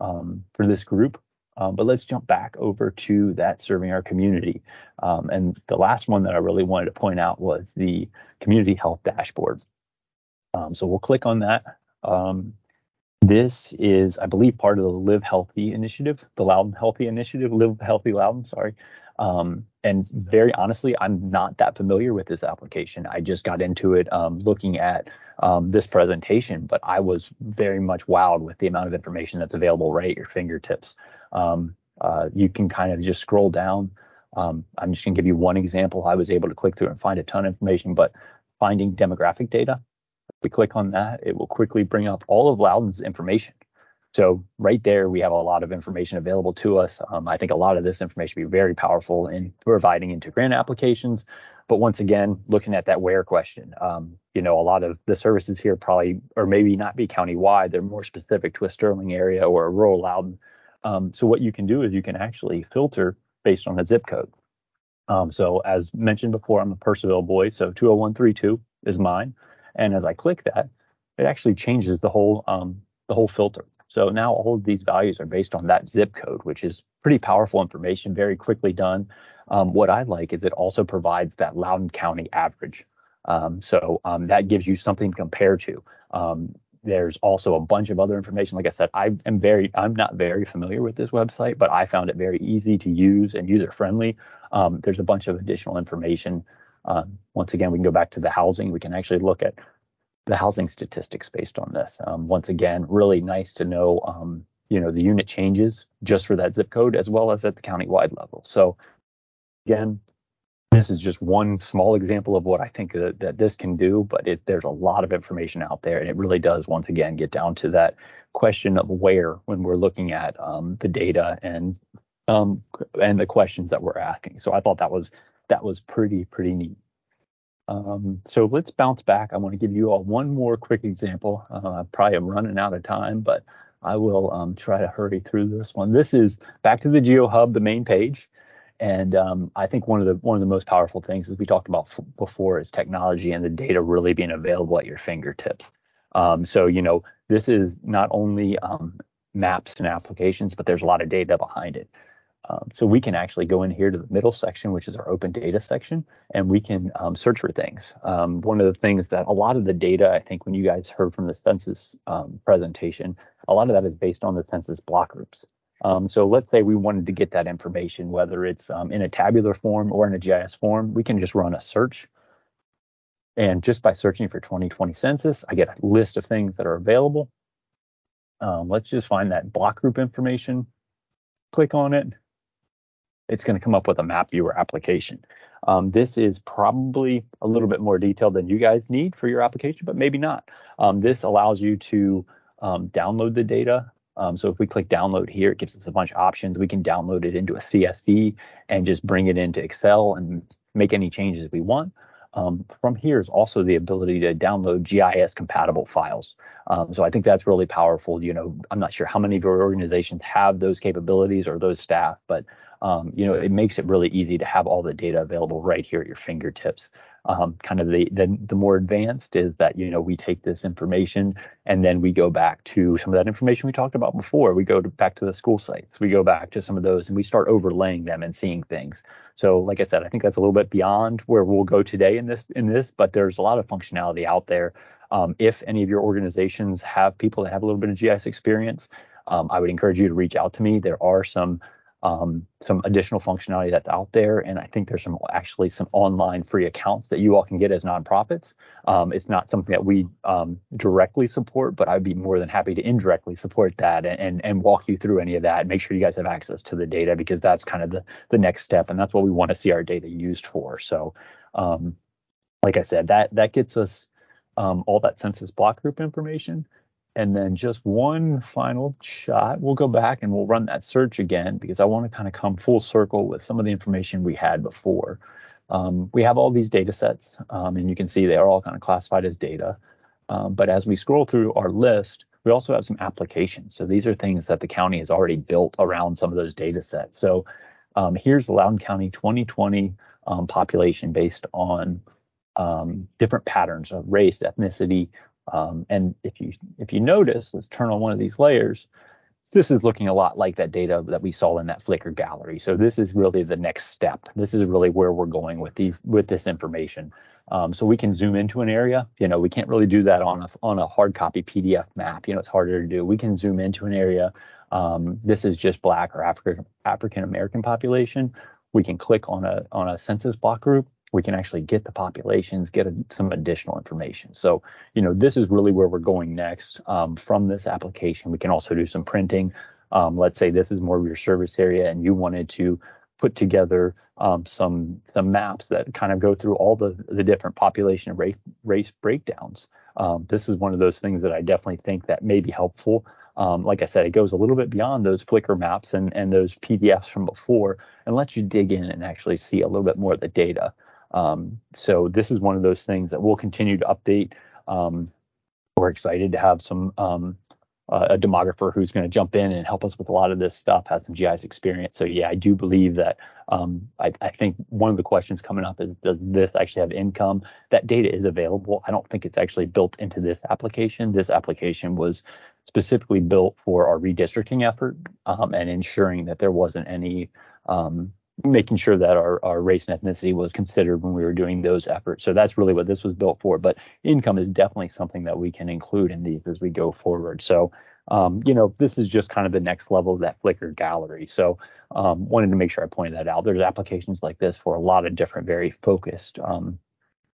um, for this group. Um, but let's jump back over to that serving our community. Um, and the last one that I really wanted to point out was the community health dashboard. Um, so we'll click on that. Um, this is, I believe, part of the Live Healthy initiative, the Loudoun Healthy initiative, Live Healthy Loudoun, sorry. Um, and very honestly, I'm not that familiar with this application. I just got into it um, looking at um, this presentation, but I was very much wowed with the amount of information that's available right at your fingertips. Um, uh, you can kind of just scroll down. Um, I'm just going to give you one example. I was able to click through and find a ton of information, but finding demographic data we click on that, it will quickly bring up all of Loudoun's information. So right there, we have a lot of information available to us. Um, I think a lot of this information will be very powerful in providing into grant applications. But once again, looking at that where question, um, you know, a lot of the services here probably, or maybe not be county-wide, they're more specific to a Sterling area or a rural Loudon. Um, so what you can do is you can actually filter based on a zip code. Um, so as mentioned before, I'm a Purcellville boy, so 20132 is mine. And as I click that, it actually changes the whole um, the whole filter. So now all of these values are based on that zip code, which is pretty powerful information, very quickly done. Um, what I like is it also provides that Loudoun County average. Um, so um, that gives you something to compare to. Um, there's also a bunch of other information. Like I said, I am very, I'm not very familiar with this website, but I found it very easy to use and user friendly. Um, there's a bunch of additional information um, once again, we can go back to the housing. We can actually look at the housing statistics based on this. Um, once again, really nice to know, um, you know, the unit changes just for that zip code as well as at the county-wide level. So again, this is just one small example of what I think that, that this can do, but it, there's a lot of information out there, and it really does once again get down to that question of where when we're looking at um, the data and um, and the questions that we're asking. So I thought that was that was pretty pretty neat. Um, so let's bounce back. I want to give you all one more quick example. Uh, probably am running out of time, but I will um, try to hurry through this one. This is back to the GeoHub, the main page. And um, I think one of the one of the most powerful things, as we talked about f- before, is technology and the data really being available at your fingertips. Um, so you know, this is not only um, maps and applications, but there's a lot of data behind it. Um, so we can actually go in here to the middle section, which is our open data section, and we can um, search for things. Um, one of the things that a lot of the data, I think when you guys heard from the census um, presentation, a lot of that is based on the census block groups. Um, so let's say we wanted to get that information, whether it's um, in a tabular form or in a GIS form, we can just run a search. And just by searching for 2020 census, I get a list of things that are available. let's just find that block group information, click on it, it's going to come up with a map viewer application. Um, this is probably a little bit more detailed than you guys need for your application, but maybe not. Um, this allows you to um, download the data. Um, so if we click download here, it gives us a bunch of options. We can download it into a CSV and just bring it into Excel and make any changes we want. Um, from here is also the ability to download GIS compatible files. Um, so I think that's really powerful. You know, I'm not sure how many of your organizations have those capabilities or those staff, but um, you know, it makes it really easy to have all the data available right here at your fingertips. Um, kind of the, the the more advanced is that you know we take this information and then we go back to some of that information we talked about before. We go to, back to the school sites. We go back to some of those and we start overlaying them and seeing things. So like I said, I think that's a little bit beyond where we'll go today in this in this, but there's a lot of functionality out there. Um, if any of your organizations have people that have a little bit of GIS experience, um, I would encourage you to reach out to me. There are some um, some additional functionality that's out there. And I think there's some actually some online free accounts that you all can get as nonprofits. Um, it's not something that we um, directly support, but I'd be more than happy to indirectly support that and, and, and walk you through any of that. Make sure you guys have access to the data because that's kind of the, the next step. And that's what we want to see our data used for. So, um, like I said, that that gets us um, all that census block group information. And then just one final shot. We'll go back and we'll run that search again because I want to kind of come full circle with some of the information we had before. Um, we have all these data sets, um, and you can see they are all kind of classified as data. Um, but as we scroll through our list, we also have some applications. So these are things that the county has already built around some of those data sets. So um, here's the Loudoun County 2020 um, population based on um, different patterns of race, ethnicity, um, and if you if you notice, let's turn on one of these layers. This is looking a lot like that data that we saw in that Flickr gallery. So this is really the next step. This is really where we're going with these with this information. Um, so we can zoom into an area. You know, we can't really do that on a on a hard copy PDF map. You know, it's harder to do. We can zoom into an area. Um, this is just Black or African African American population. We can click on a on a census block group we can actually get the populations, get a, some additional information. So, you know, this is really where we're going next um, from this application. We can also do some printing. Um, let's say this is more of your service area and you wanted to put together um, some some maps that kind of go through all the the different population race race breakdowns. Um, this is one of those things that I definitely think that may be helpful. Um, like I said, it goes a little bit beyond those Flickr maps and and those PDFs from before, and lets you dig in and actually see a little bit more of the data. Um, so this is one of those things that we'll continue to update. Um, we're excited to have some um, uh, a demographer who's going to jump in and help us with a lot of this stuff, has some GIS experience. So yeah, I do believe that. Um, I, I, think one of the questions coming up is, does this actually have income? That data is available. I don't think it's actually built into this application. This application was specifically built for our redistricting effort um, and ensuring that there wasn't any um, making sure that our, our race and ethnicity was considered when we were doing those efforts. So that's really what this was built for. But income is definitely something that we can include in these as we go forward. So, um, you know, this is just kind of the next level of that Flickr gallery. So, um, wanted to make sure I pointed that out. There's applications like this for a lot of different, very focused, um,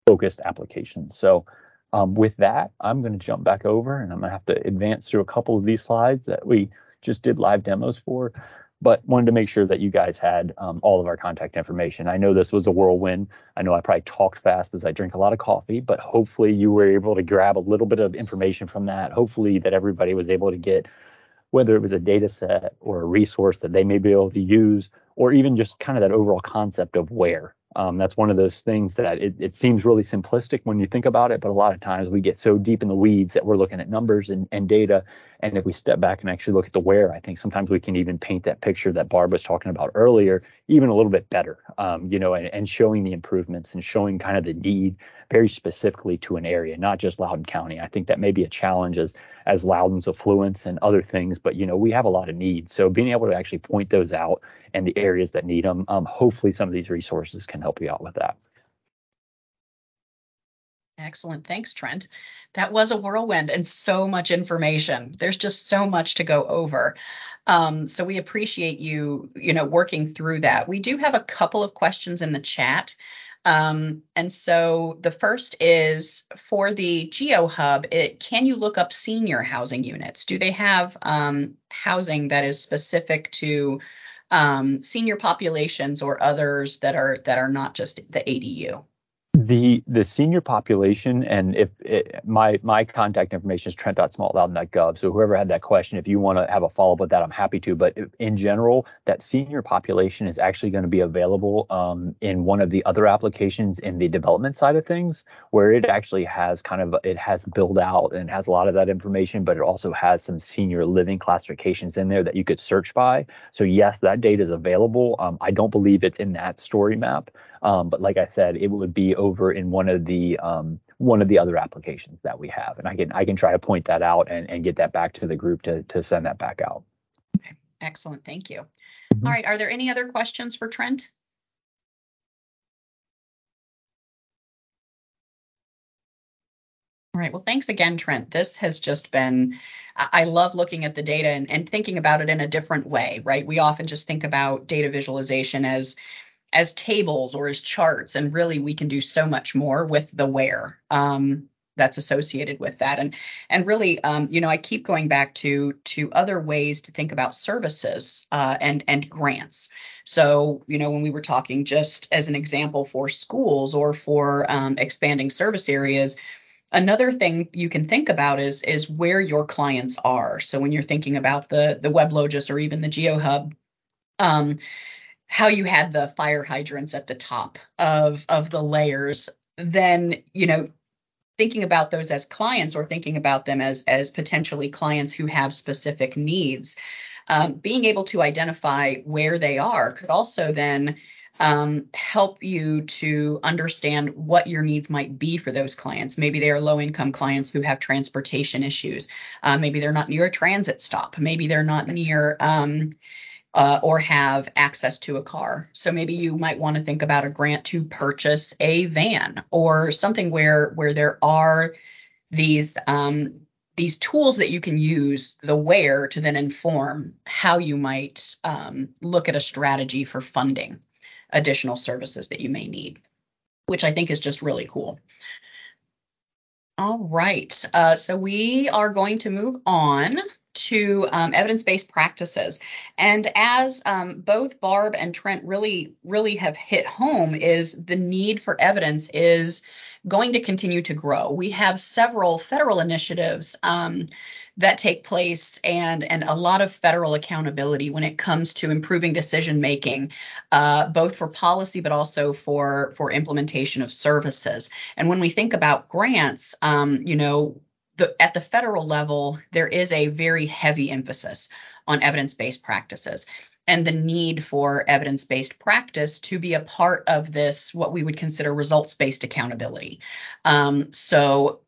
focused applications. So, um, with that, I'm going to jump back over and I'm going to have to advance through a couple of these slides that we just did live demos for but wanted to make sure that you guys had um, all of our contact information. I know this was a whirlwind. I know I probably talked fast as I drink a lot of coffee, but hopefully you were able to grab a little bit of information from that. Hopefully that everybody was able to get whether it was a data set or a resource that they may be able to use, or even just kind of that overall concept of where. Um, that's one of those things that it, it, seems really simplistic when you think about it, but a lot of times we get so deep in the weeds that we're looking at numbers and, and data. And if we step back and actually look at the where, I think sometimes we can even paint that picture that Barb was talking about earlier, even a little bit better, um, you know, and, and showing the improvements and showing kind of the need very specifically to an area, not just Loudoun County. I think that may be a challenge as as Loudoun's affluence and other things, but you know, we have a lot of needs. So being able to actually point those out and the areas that need them, um, hopefully some of these resources can help you out with that. Excellent. Thanks, Trent. That was a whirlwind and so much information. There's just so much to go over. Um, so we appreciate you, you know, working through that. We do have a couple of questions in the chat. Um, and so the first is for the Geo Hub, it, can you look up senior housing units? Do they have um, housing that is specific to um, senior populations or others that are that are not just the ADU? The the senior population and if it, my my contact information is trent.smallloudon.gov so whoever had that question if you want to have a follow-up with that i'm happy to. But in general that senior population is actually going to be available um, in one of the other applications in the development side of things where it actually has kind of it has built out and has a lot of that information but it also has some senior living classifications in there that you could search by. So yes that data is available. Um, i don't believe it's in that story map. Um, but like I said, it would be over in one of the um, one of the other applications that we have, and I can I can try to point that out and, and get that back to the group to to send that back out. Okay, excellent, thank you. Mm-hmm. All right, are there any other questions for Trent? All right. Well, thanks again, Trent. This has just been, I love looking at the data and, and, thinking about it in a different way, right? We often just think about data visualization as as tables or as charts and really we can do so much more with the where um, that's associated with that and and really um, you know i keep going back to to other ways to think about services uh, and and grants so you know when we were talking just as an example for schools or for um, expanding service areas Another thing you can think about is is where your clients are. So when you're thinking about the the WebLogis or even the GeoHub, um, how you had the fire hydrants at the top of of the layers then you know thinking about those as clients or thinking about them as as potentially clients who have specific needs um, being able to identify where they are could also then um, help you to understand what your needs might be for those clients. Maybe they are low income clients who have transportation issues. Uh, maybe they're not near a transit stop. Maybe they're not near, um, uh, or have access to a car. So maybe you might want to think about a grant to purchase a van or something where where there are these um, these tools that you can use the where to then inform how you might um, look at a strategy for funding additional services that you may need, which I think is just really cool. All right, uh, so we are going to move on to um, evidence-based practices. And as um, both Barb and Trent really, really have hit home, is the need for evidence is going to continue to grow. We have several federal initiatives um, that take place and and a lot of federal accountability when it comes to improving decision making uh, both for policy but also for for implementation of services and when we think about grants um, you know the, at the federal level, there is a very heavy emphasis on evidence based practices and the need for evidence based practice to be a part of this, what we would consider results based accountability. Um, so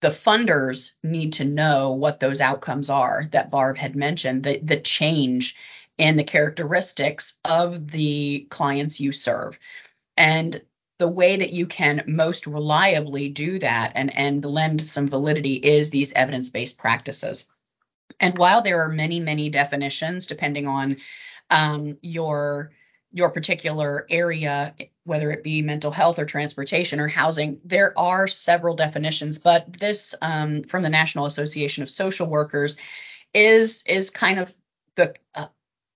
the funders need to know what those outcomes are that Barb had mentioned, the, the change in the characteristics of the clients you serve. And the way that you can most reliably do that and, and lend some validity is these evidence based practices. And while there are many, many definitions depending on um, your your particular area, whether it be mental health or transportation or housing, there are several definitions. But this um, from the National Association of Social Workers is is kind of the uh,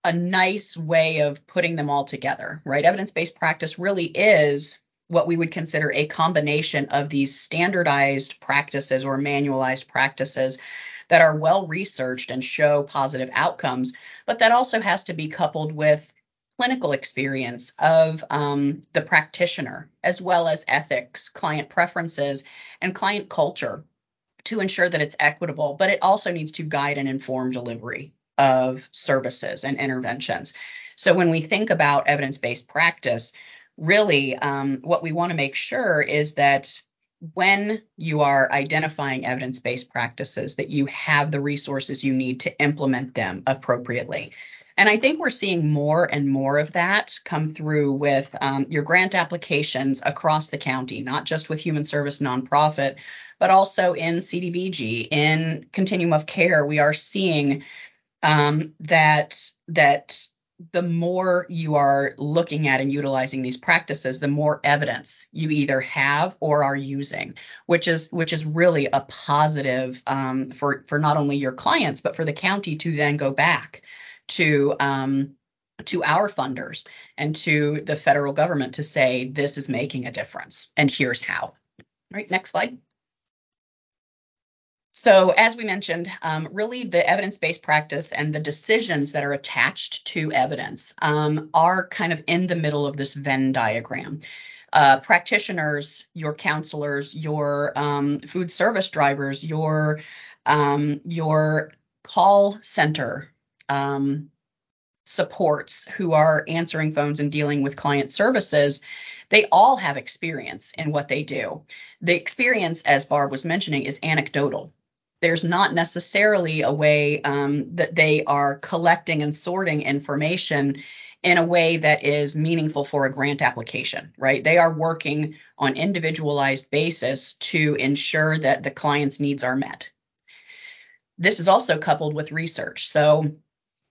a nice way of putting them all together, right? Evidence based practice really is what we would consider a combination of these standardized practices or manualized practices that are well researched and show positive outcomes, but that also has to be coupled with clinical experience of um, the practitioner, as well as ethics, client preferences, and client culture to ensure that it's equitable, but it also needs to guide and inform delivery of services and interventions. So when we think about evidence based practice, really um, what we want to make sure is that when you are identifying evidence based practices, that you have the resources you need to implement them appropriately. And I think we're seeing more and more of that come through with um, your grant applications across the county, not just with human service nonprofit, but also in CDBG, in continuum of care. We are seeing um, that that the more you are looking at and utilizing these practices, the more evidence you either have or are using, which is which is really a positive um, for for not only your clients but for the county to then go back to um, to our funders and to the federal government to say this is making a difference and here's how. All right, next slide. So, as we mentioned, um, really the evidence based practice and the decisions that are attached to evidence um, are kind of in the middle of this Venn diagram. Uh, practitioners, your counselors, your um, food service drivers, your um, your call center um, supports who are answering phones and dealing with client services, they all have experience in what they do. The experience, as Barb was mentioning, is anecdotal. There's not necessarily a way um, that they are collecting and sorting information in a way that is meaningful for a grant application, right? They are working on individualized basis to ensure that the client's needs are met. This is also coupled with research. So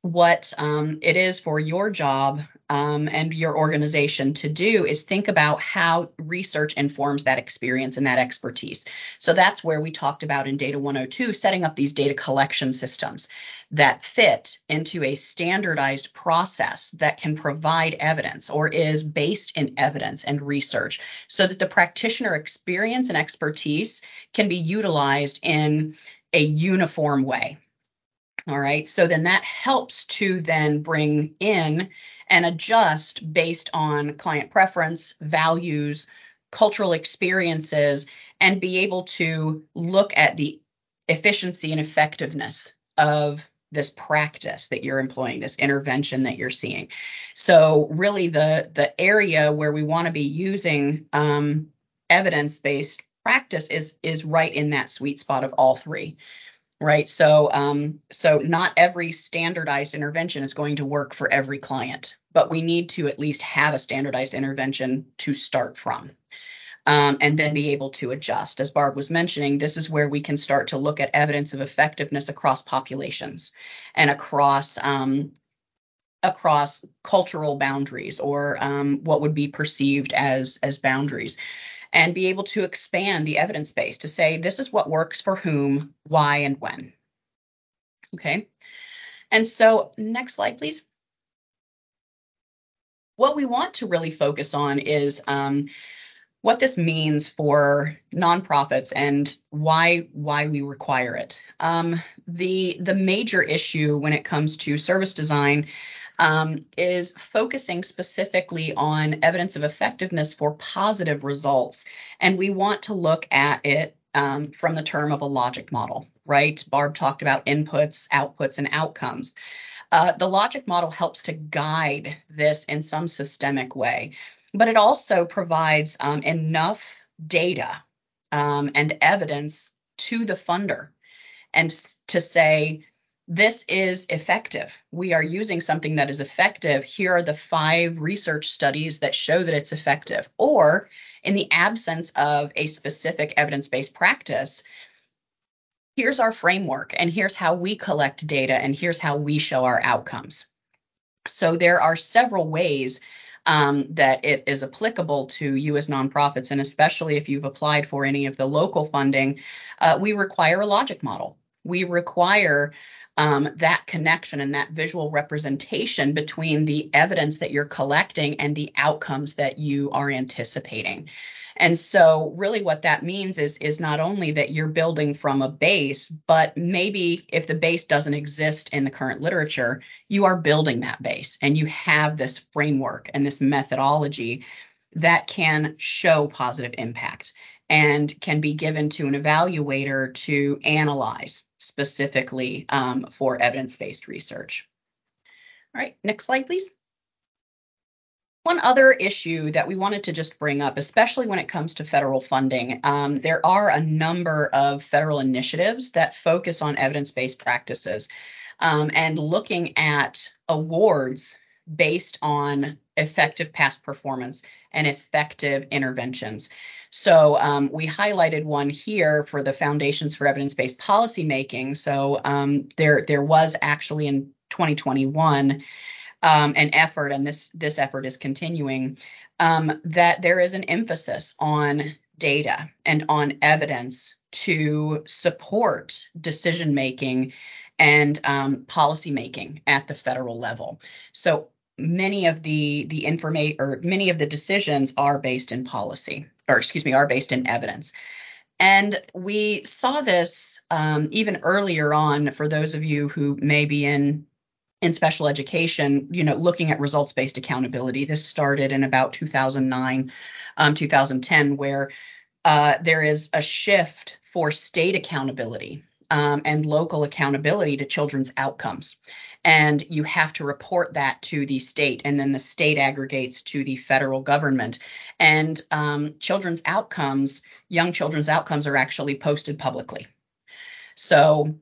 what um, it is for your job um, and your organization to do is think about how research informs that experience and that expertise. So that's where we talked about in Data 102 setting up these data collection systems that fit into a standardized process that can provide evidence or is based in evidence and research so that the practitioner experience and expertise can be utilized in a uniform way all right. So then that helps to then bring in and adjust based on client preference, values, cultural experiences, and be able to look at the efficiency and effectiveness of this practice that you're employing this intervention that you're seeing so really the the area where we want to be using um, evidence-based practice is is right in that sweet spot of all three right? So, um, so not every standardized intervention is going to work for every client, but we need to at least have a standardized intervention to start from. Um, and then be able to adjust. As Barb was mentioning, this is where we can start to look at evidence of effectiveness across populations and across um, across cultural boundaries or um, what would be perceived as as boundaries and be able to expand the evidence base to say this is what works for whom, why, and when. Okay. And so, next slide, please. What we want to really focus on is um, what this means for nonprofits and why why we require it. Um, the the major issue when it comes to service design um, is focusing specifically on evidence of effectiveness for positive results. And we want to look at it um, from the term of a logic model, right? Barb talked about inputs, outputs, and outcomes. Uh, the logic model helps to guide this in some systemic way, but it also provides um, enough data um, and evidence to the funder and to say this is effective. We are using something that is effective. Here are the five research studies that show that it's effective. Or, in the absence of a specific evidence based practice, here's our framework, and here's how we collect data, and here's how we show our outcomes. So, there are several ways um, that it is applicable to you as nonprofits, and especially if you've applied for any of the local funding, uh, we require a logic model. We require um, that connection and that visual representation between the evidence that you're collecting and the outcomes that you are anticipating. And so really what that means is is not only that you're building from a base, but maybe if the base doesn't exist in the current literature, you are building that base and you have this framework and this methodology that can show positive impact and can be given to an evaluator to analyze specifically um, for evidence-based research. All right, next slide, please. One other issue that we wanted to just bring up, especially when it comes to federal funding, um, there are a number of federal initiatives that focus on evidence-based practices um, and looking at awards based on effective past performance and effective interventions. So um, we highlighted one here for the Foundations for Evidence-Based Policymaking. So um, there, there was actually in 2021 um, an effort, and this this effort is continuing, um, that there is an emphasis on data and on evidence to support decision making and um, policy making at the federal level. So many of the the information or many of the decisions are based in policy or excuse me are based in evidence. And we saw this um, even earlier on for those of you who may be in in special education you know looking at results based accountability. This started in about 2009 um, 2010 where uh, there is a shift for state accountability um, and local accountability to children's outcomes. And you have to report that to the state and then the state aggregates to the federal government. And um, children's outcomes young children's outcomes are actually posted publicly. So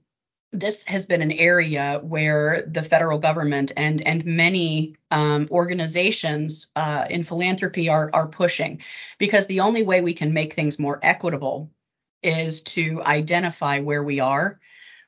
this has been an area where the federal government and and many um, organizations uh, in philanthropy are are pushing because the only way we can make things more equitable is to identify where we are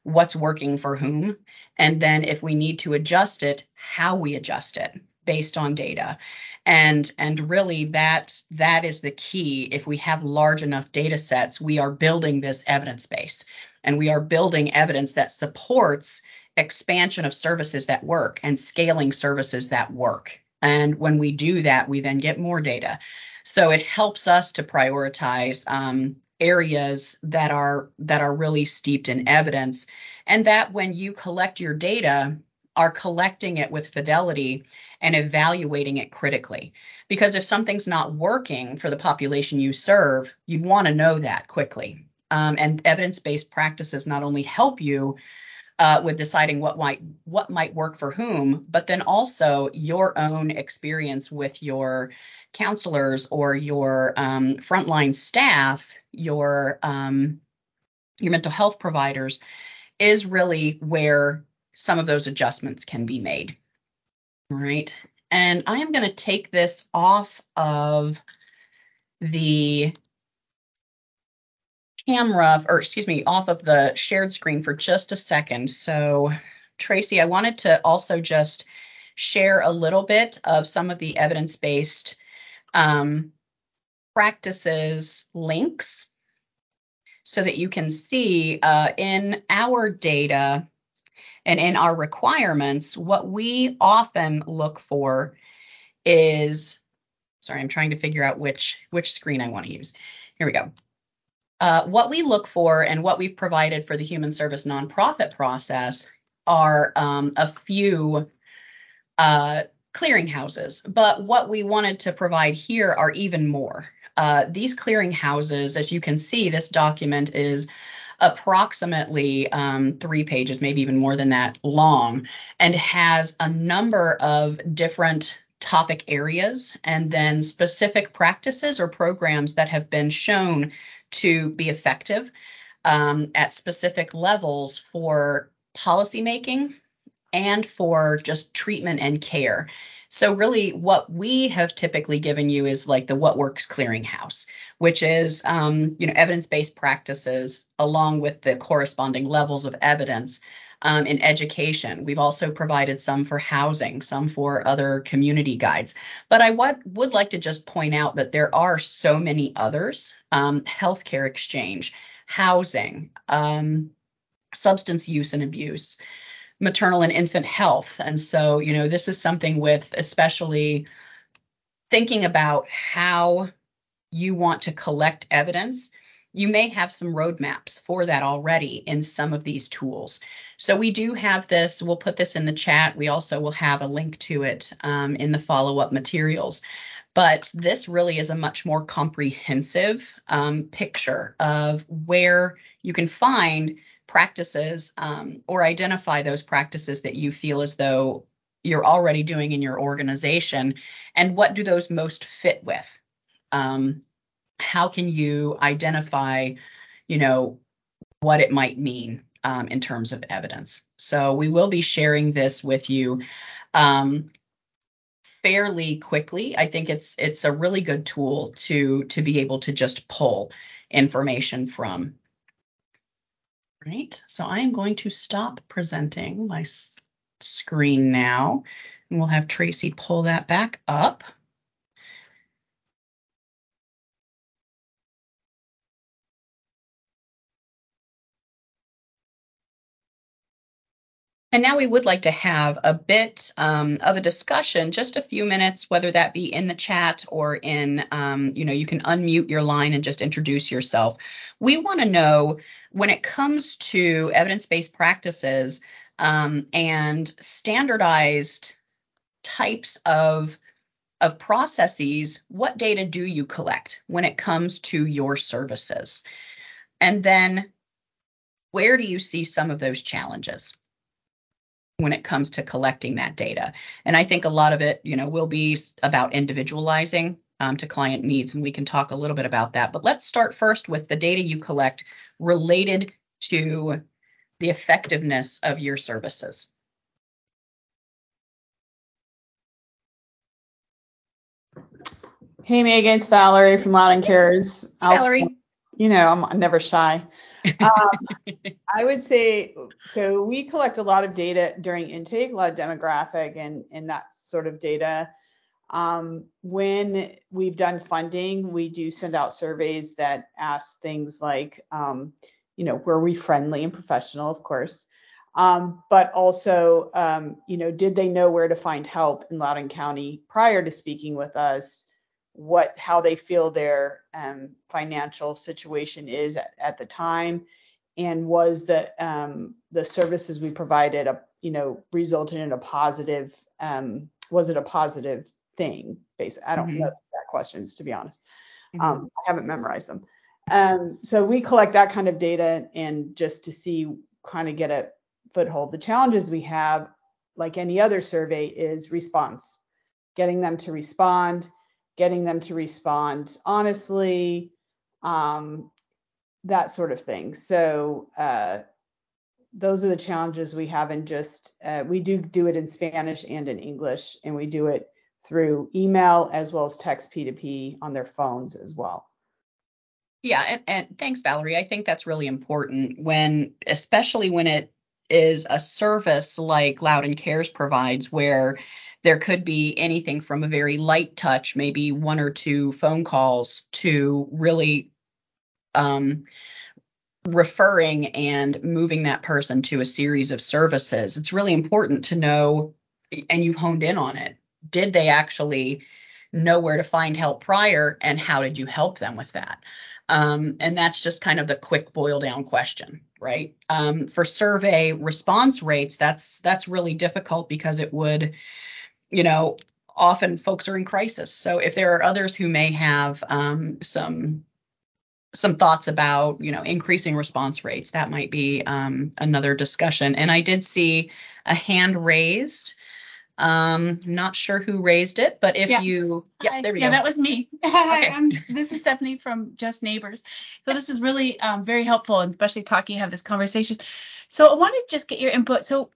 what's working for whom, and then if we need to adjust it, how we adjust it based on data. And and really that that is the key. If we have large enough data sets, we are building this evidence base and we are building evidence that supports expansion of services that work and scaling services that work. And when we do that, we then get more data. So it helps us to prioritize um, areas that are that are really steeped in evidence and that when you collect your data are collecting it with fidelity and evaluating it critically. Because if something's not working for the population you serve you'd want to know that quickly. Um, and evidence-based practices not only help you uh, with deciding what might what might work for whom, but then also your own experience with your counselors or your um, frontline staff, your um, your mental health providers, is really where some of those adjustments can be made. Right, and I am going to take this off of the camera, or excuse me, off of the shared screen for just a second. So, Tracy, I wanted to also just share a little bit of some of the evidence based um, practices links so that you can see uh, in our data and in our requirements, what we often look for is sorry, I'm trying to figure out which which screen I want to use. Here we go. Uh, what we look for and what we've provided for the human service nonprofit process are um, a few uh, clearinghouses, but what we wanted to provide here are even more. Uh, these clearinghouses, as you can see, this document is approximately um, three pages, maybe even more than that long, and has a number of different topic areas and then specific practices or programs that have been shown to be effective um, at specific levels for policymaking and for just treatment and care. So really what we have typically given you is like the what works clearinghouse, which is um, you know evidence-based practices along with the corresponding levels of evidence um, in education. We've also provided some for housing, some for other community guides. But I would, would like to just point out that there are so many others um, healthcare exchange, housing, um, substance use and abuse. maternal and infant health. And so, you know, this is something with especially thinking about how you want to collect evidence. You may have some roadmaps for that already in some of these tools. So we do have this. We'll put this in the chat. We also will have a link to it um, in the follow up materials. But this really is a much more comprehensive um, picture of where you can find practices um, or identify those practices that you feel as though you're already doing in your organization and what do those most fit with um, how can you identify you know what it might mean um, in terms of evidence? So we will be sharing this with you um, fairly quickly. I think it's it's a really good tool to to be able to just pull information from. Right, so I am going to stop presenting my screen now, and we'll have Tracy pull that back up. And now we would like to have a bit um, of a discussion, just a few minutes, whether that be in the chat or in, um, you know, you can unmute your line and just introduce yourself. We want to know when it comes to evidence based practices um, and standardized types of of processes, what data do you collect when it comes to your services? And then where do you see some of those challenges? When it comes to collecting that data. And I think a lot of it, you know, will be about individualizing um, to client needs, and we can talk a little bit about that. But let's start first with the data you collect related to the effectiveness of your services. Hey Megan, it's Valerie from Loudoun Cares. Valerie. You know, I'm never shy. Um, I would say so. We collect a lot of data during intake, a lot of demographic and and that sort of data. Um, when we've done funding, we do send out surveys that ask things like, um, you know, were we friendly and professional, of course, um, but also, um, you know, did they know where to find help in Loudoun County prior to speaking with us? What how they feel their um, financial situation is at, at, the time. And was the um, the services we provided a you know resulted in a positive um, was it a positive thing basically i don't mm-hmm. know that questions to be honest. Mm-hmm. um, i haven't memorized them. Um, so we collect that kind of data and just to see kind of get a foothold. The challenges we have like any other survey is response. Getting them to respond getting them to respond honestly, um, that sort of thing. So uh, those are the challenges we have in just uh, we do do it in Spanish and in English, and we do it through email as well as text P2P on their phones as well. Yeah, and, and thanks, Valerie. I think that's really important when, especially when it is a service like Loudoun Cares provides, where there could be anything from a very light touch, maybe one or two phone calls, to really um, referring and moving that person to a series of services. It's really important to know, and you've honed in on it. Did they actually know where to find help prior, and how did you help them with that? Um, and that's just kind of the quick boil down question, right? Um, for survey response rates, that's that's really difficult because it would you know, often folks are in crisis. So if there are others who may have um, some some thoughts about you know increasing response rates, that might be um, another discussion. And I did see a hand raised. Um, not sure who raised it, but if yeah. you, yeah, there we yeah, go. Yeah, that was me. Hi, I'm, this is Stephanie from Just Neighbors. So this is really um, very helpful, and especially talking, have this conversation. So I want to just get your input. So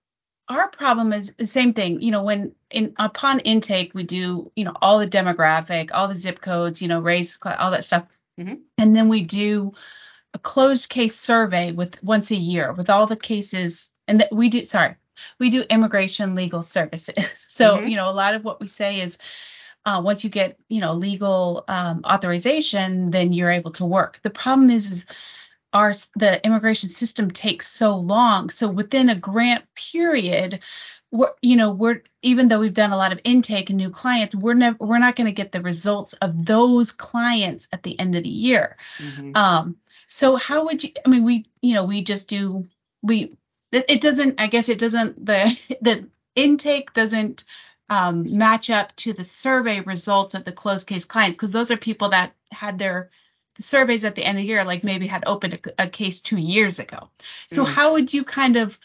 our problem is the same thing. You know, when in upon intake we do, you know, all the demographic, all the zip codes, you know, race, all that stuff, mm-hmm. and then we do a closed case survey with once a year with all the cases, and that we do. Sorry, we do immigration legal services. So mm-hmm. you know, a lot of what we say is. Uh, once you get, you know, legal um, authorization, then you're able to work. The problem is, is our the immigration system takes so long. So within a grant period, we're, you know, we're even though we've done a lot of intake and new clients, we're never we're not going to get the results of those clients at the end of the year. Mm-hmm. Um, so how would you? I mean, we you know we just do we it, it doesn't I guess it doesn't the the intake doesn't um, match up to the survey results of the closed case clients because those are people that had their the surveys at the end of the year like maybe had opened a, a case two years ago. So mm-hmm. how would you kind of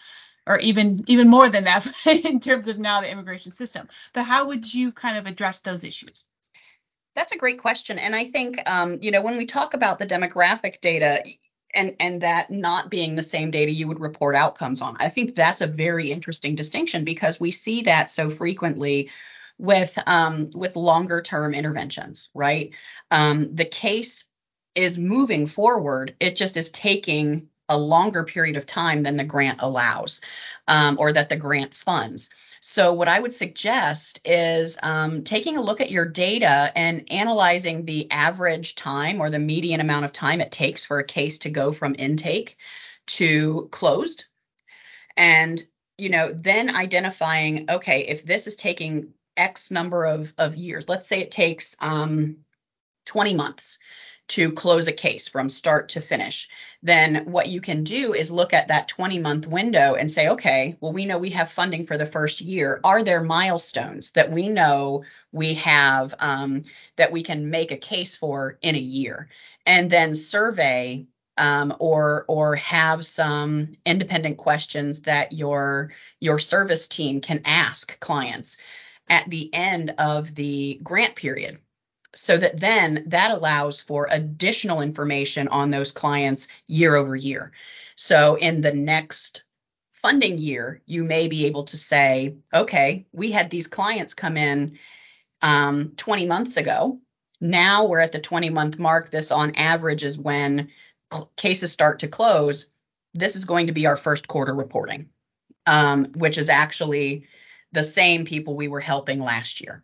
or even even more than that in terms of now the immigration system. But how would you kind of address those issues? That's a great question, and I think um, you know when we talk about the demographic data and and that not being the same data you would report outcomes on, I think that's a very interesting distinction because we see that so frequently with um, with longer term interventions, right? Um, the case is moving forward; it just is taking a longer period of time than the grant allows um, or that the grant funds. So, what I would suggest is um, taking a look at your data and analyzing the average time or the median amount of time it takes for a case to go from intake to closed. And, you know, then identifying, okay, if this is taking X number of, of years, let's say it takes um, 20 months to close a case from start to finish, then what you can do is look at that 20 month window and say, okay, well, we know we have funding for the first year. Are there milestones that we know we have um, that we can make a case for in a year? And then survey um, or or have some independent questions that your your service team can ask clients at the end of the grant period so that then that allows for additional information on those clients year over year. So in the next funding year, you may be able to say, okay, we had these clients come in um, 20 months ago. Now we're at the 20 month mark. This on average is when cl- cases start to close. This is going to be our first quarter reporting, um, which is actually the same people we were helping last year.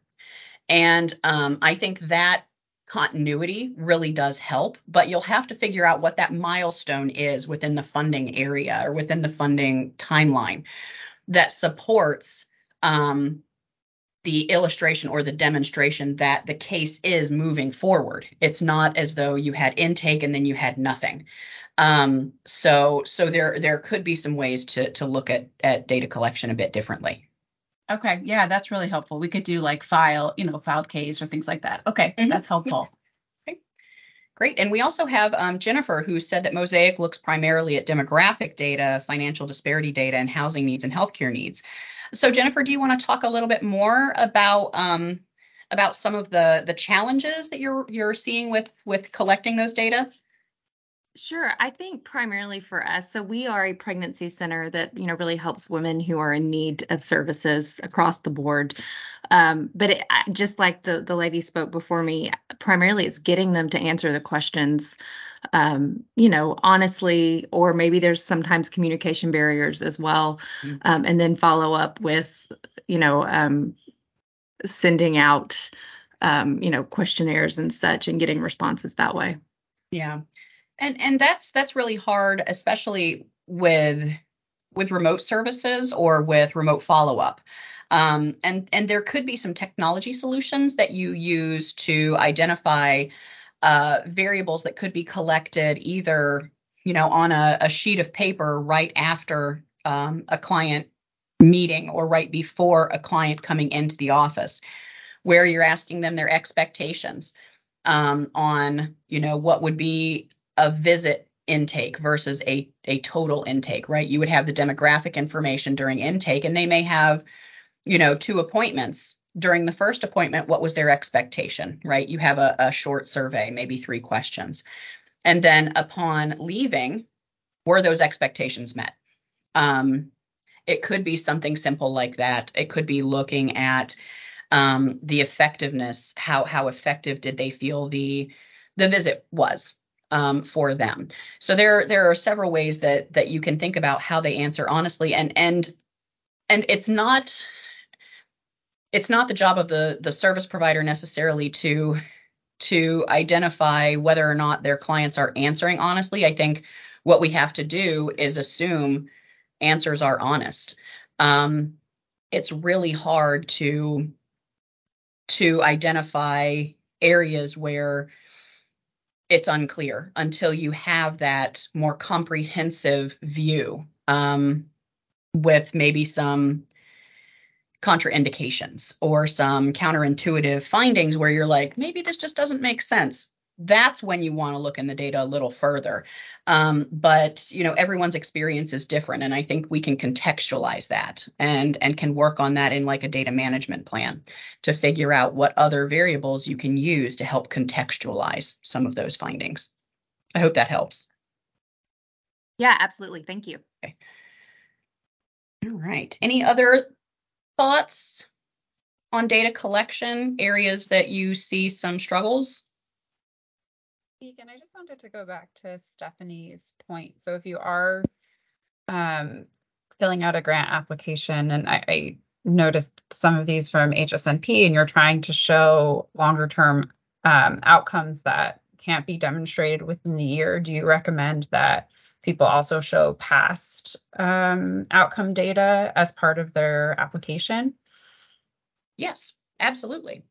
And um, I think that continuity really does help, but you'll have to figure out what that milestone is within the funding area or within the funding timeline that supports um, the illustration or the demonstration that the case is moving forward. It's not as though you had intake and then you had nothing. Um, so so there there could be some ways to to look at at data collection a bit differently. Okay, yeah, that's really helpful. We could do like file, you know, filed case or things like that. Okay, mm-hmm. that's helpful. Okay. Great. And we also have um, Jennifer, who said that Mosaic looks primarily at demographic data, financial disparity data, and housing needs and healthcare needs. So, Jennifer, do you want to talk a little bit more about um, about some of the the challenges that you're you're seeing with with collecting those data? Sure. I think primarily for us, so we are a pregnancy center that, you know, really helps women who are in need of services across the board. Um, but it, just like the the lady spoke before me, primarily it's getting them to answer the questions, um, you know, honestly, or maybe there's sometimes communication barriers as well, mm-hmm. um, and then follow up with, you know, um, sending out, um, you know, questionnaires and such, and getting responses that way. Yeah and and that's that's really hard especially with with remote services or with remote follow up um, and and there could be some technology solutions that you use to identify uh, variables that could be collected either you know on a, a sheet of paper right after um, a client meeting or right before a client coming into the office where you're asking them their expectations um, on you know what would be a visit intake versus a, a total intake, right? You would have the demographic information during intake, and they may have, you know, two appointments. During the first appointment, what was their expectation, right? You have a, a short survey, maybe three questions. And then upon leaving, were those expectations met? Um, it could be something simple like that. It could be looking at um, the effectiveness, how how effective did they feel the the visit was, um, for them. So there there are several ways that that you can think about how they answer honestly, and and and it's not it's not the job of the the service provider necessarily to to identify whether or not their clients are answering honestly. I think what we have to do is assume answers are honest. Um, it's really hard to to identify areas where it's unclear until you have that more comprehensive view um, with maybe some contraindications or some counterintuitive findings where you're like, maybe this just doesn't make sense that's when you want to look in the data a little further. Um, but you know, everyone's experience is different, and I think we can contextualize that and and can work on that in like a data management plan to figure out what other variables you can use to help contextualize some of those findings. I hope that helps. Yeah, absolutely. Thank you. Okay. All right. Any other thoughts on data collection areas that you see some struggles? And I just wanted to go back to Stephanie's point. So if you are um, filling out a grant application, and I, I noticed some of these from HSNP, and you're trying to show longer term um, outcomes that can't be demonstrated within the year, do you recommend that people also show past um, outcome data as part of their application? Yes, absolutely.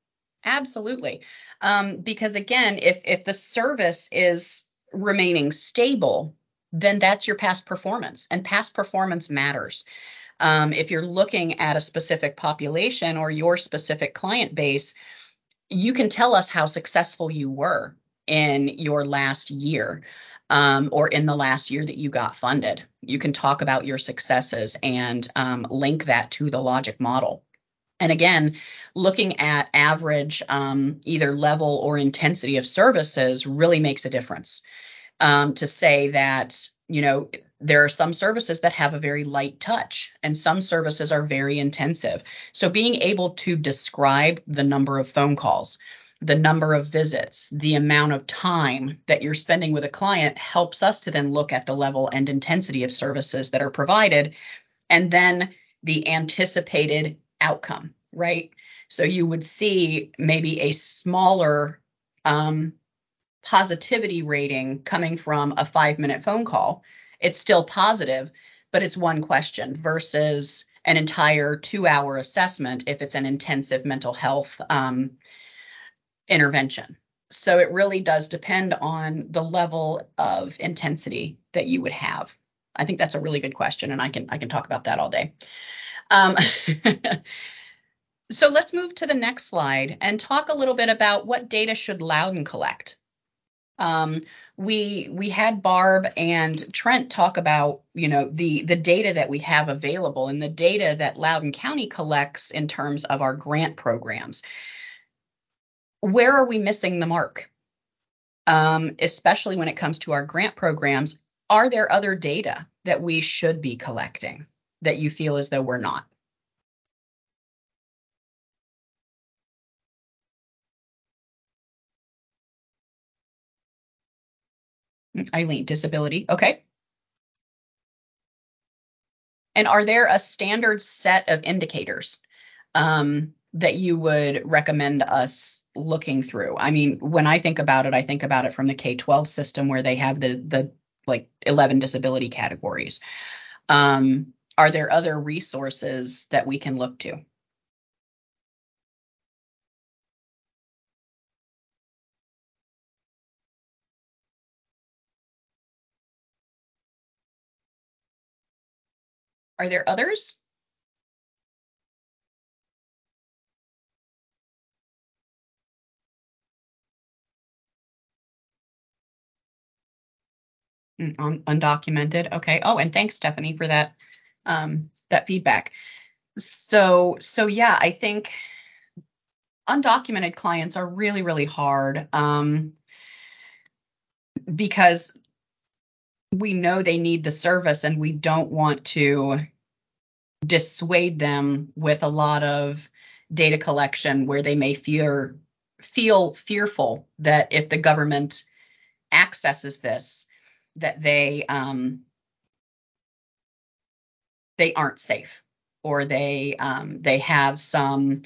Absolutely. Um, because again, if if the service is remaining stable, then that's your past performance, and past performance matters. Um, if you're looking at a specific population or your specific client base, you can tell us how successful you were in your last year um, or in the last year that you got funded. You can talk about your successes and um, link that to the logic model. And again, looking at average um, either level or intensity of services really makes a difference. Um, to say that, you know, there are some services that have a very light touch and some services are very intensive. So being able to describe the number of phone calls, the number of visits, the amount of time that you're spending with a client helps us to then look at the level and intensity of services that are provided and then the anticipated outcome, right? So you would see maybe a smaller um, positivity rating coming from a five minute phone call. It's still positive, but it's one question versus an entire two hour assessment if it's an intensive mental health um, intervention. So it really does depend on the level of intensity that you would have. I think that's a really good question, and I can I can talk about that all day. Um, so let's move to the next slide and talk a little bit about what data should Loudoun collect. Um, we we had Barb and Trent talk about you know the the data that we have available and the data that Loudoun County collects in terms of our grant programs. Where are we missing the mark? Um, especially when it comes to our grant programs, are there other data that we should be collecting? That you feel as though we're not? Eileen, disability. Okay. And are there a standard set of indicators um, that you would recommend us looking through? I mean, when I think about it, I think about it from the K-12 system where they have the the like 11 disability categories. Um, are there other resources that we can look to? Are there others? Mm, undocumented. Okay. Oh, and thanks, Stephanie, for that um, that feedback. So so yeah, I think undocumented clients are really really hard um, because we know they need the service and we don't want to dissuade them with a lot of data collection where they may fear feel fearful that if the government accesses this that they um, they aren't safe or they um, they have some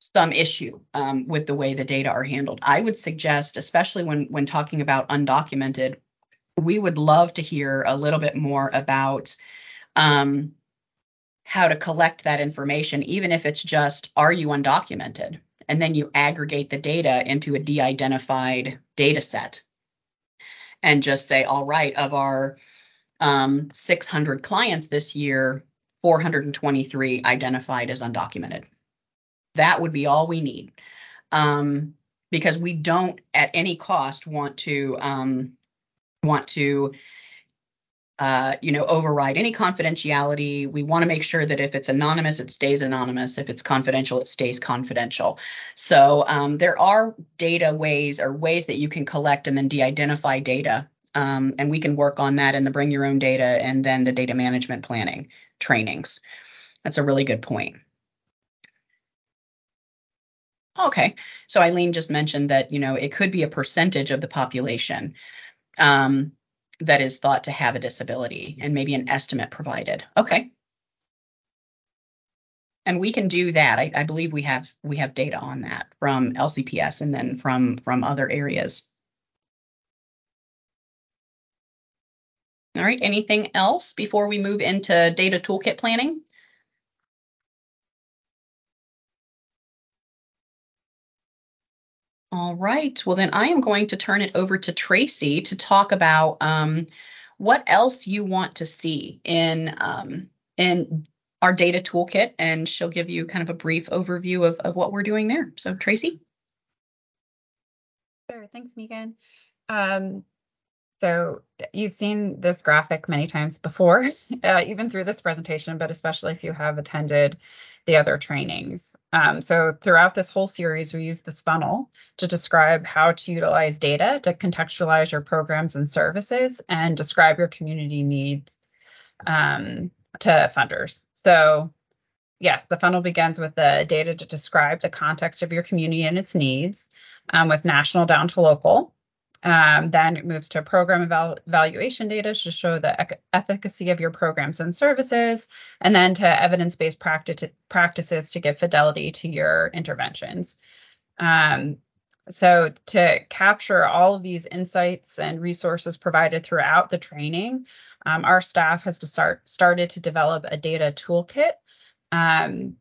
some issue um, with the way the data are handled. I would suggest, especially when when talking about undocumented, we would love to hear a little bit more about um, how to collect that information, even if it's just are you undocumented, and then you aggregate the data into a de-identified data set, and just say, all right, of our um, 600 clients this year, 423 identified as undocumented that would be all we need. Um, because we don't at any cost want to um, want to uh, you know override any confidentiality. We want to make sure that if it's anonymous, it stays anonymous. If it's confidential, it stays confidential. So um, there are data ways or ways that you can collect and then de-identify data. Um, and we can work on that in the bring your own data and then the data management planning trainings. That's a really good point. Okay. So Eileen just mentioned that, you know, it could be a percentage of the population um, that is thought to have a disability and maybe an estimate provided. Okay. And we can do that. I, I believe we have we have data on that from LCPS and then from from other areas. All right. Anything else before we move into data toolkit planning? All right. Well, then I am going to turn it over to Tracy to talk about um, what else you want to see in um, in our data toolkit, and she'll give you kind of a brief overview of, of what we're doing there. So, Tracy. Sure. Thanks, Megan. Um, so you've seen this graphic many times before, uh, even through this presentation, but especially if you have attended the other trainings. Um, so throughout this whole series, we use this funnel to describe how to utilize data to contextualize your programs and services and describe your community needs um, to funders. So yes, the funnel begins with the data to describe the context of your community and its needs um, with national down to local. Um, then it moves to program eval- evaluation data to show the efficacy of your programs and services, and then to evidence based practi- practices to give fidelity to your interventions. Um, so, to capture all of these insights and resources provided throughout the training, um, our staff has to start started to develop a data toolkit. Um,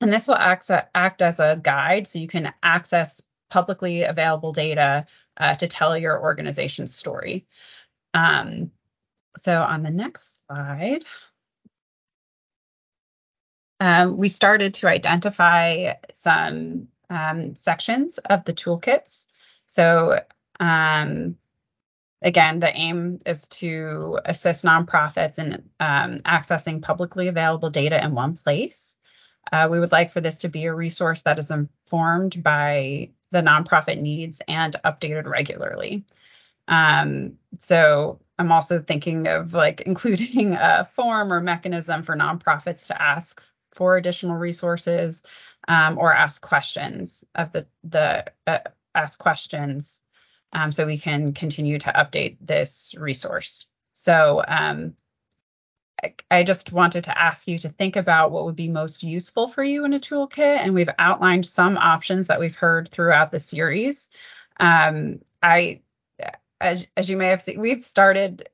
and this will act, act as a guide so you can access publicly available data uh, to tell your organization's story. Um, so on the next slide, um, we started to identify some um, sections of the toolkits. So um, again, the aim is to assist nonprofits in um, accessing publicly available data in one place. Uh, we would like for this to be a resource that is informed by the nonprofit needs and updated regularly. Um, so I'm also thinking of like including a form or mechanism for nonprofits to ask for additional resources um, or ask questions of the the uh, ask questions um, so we can continue to update this resource. So um, I just wanted to ask you to think about what would be most useful for you in a toolkit. And we've outlined some options that we've heard throughout the series. Um, I, as, as you may have seen, we've started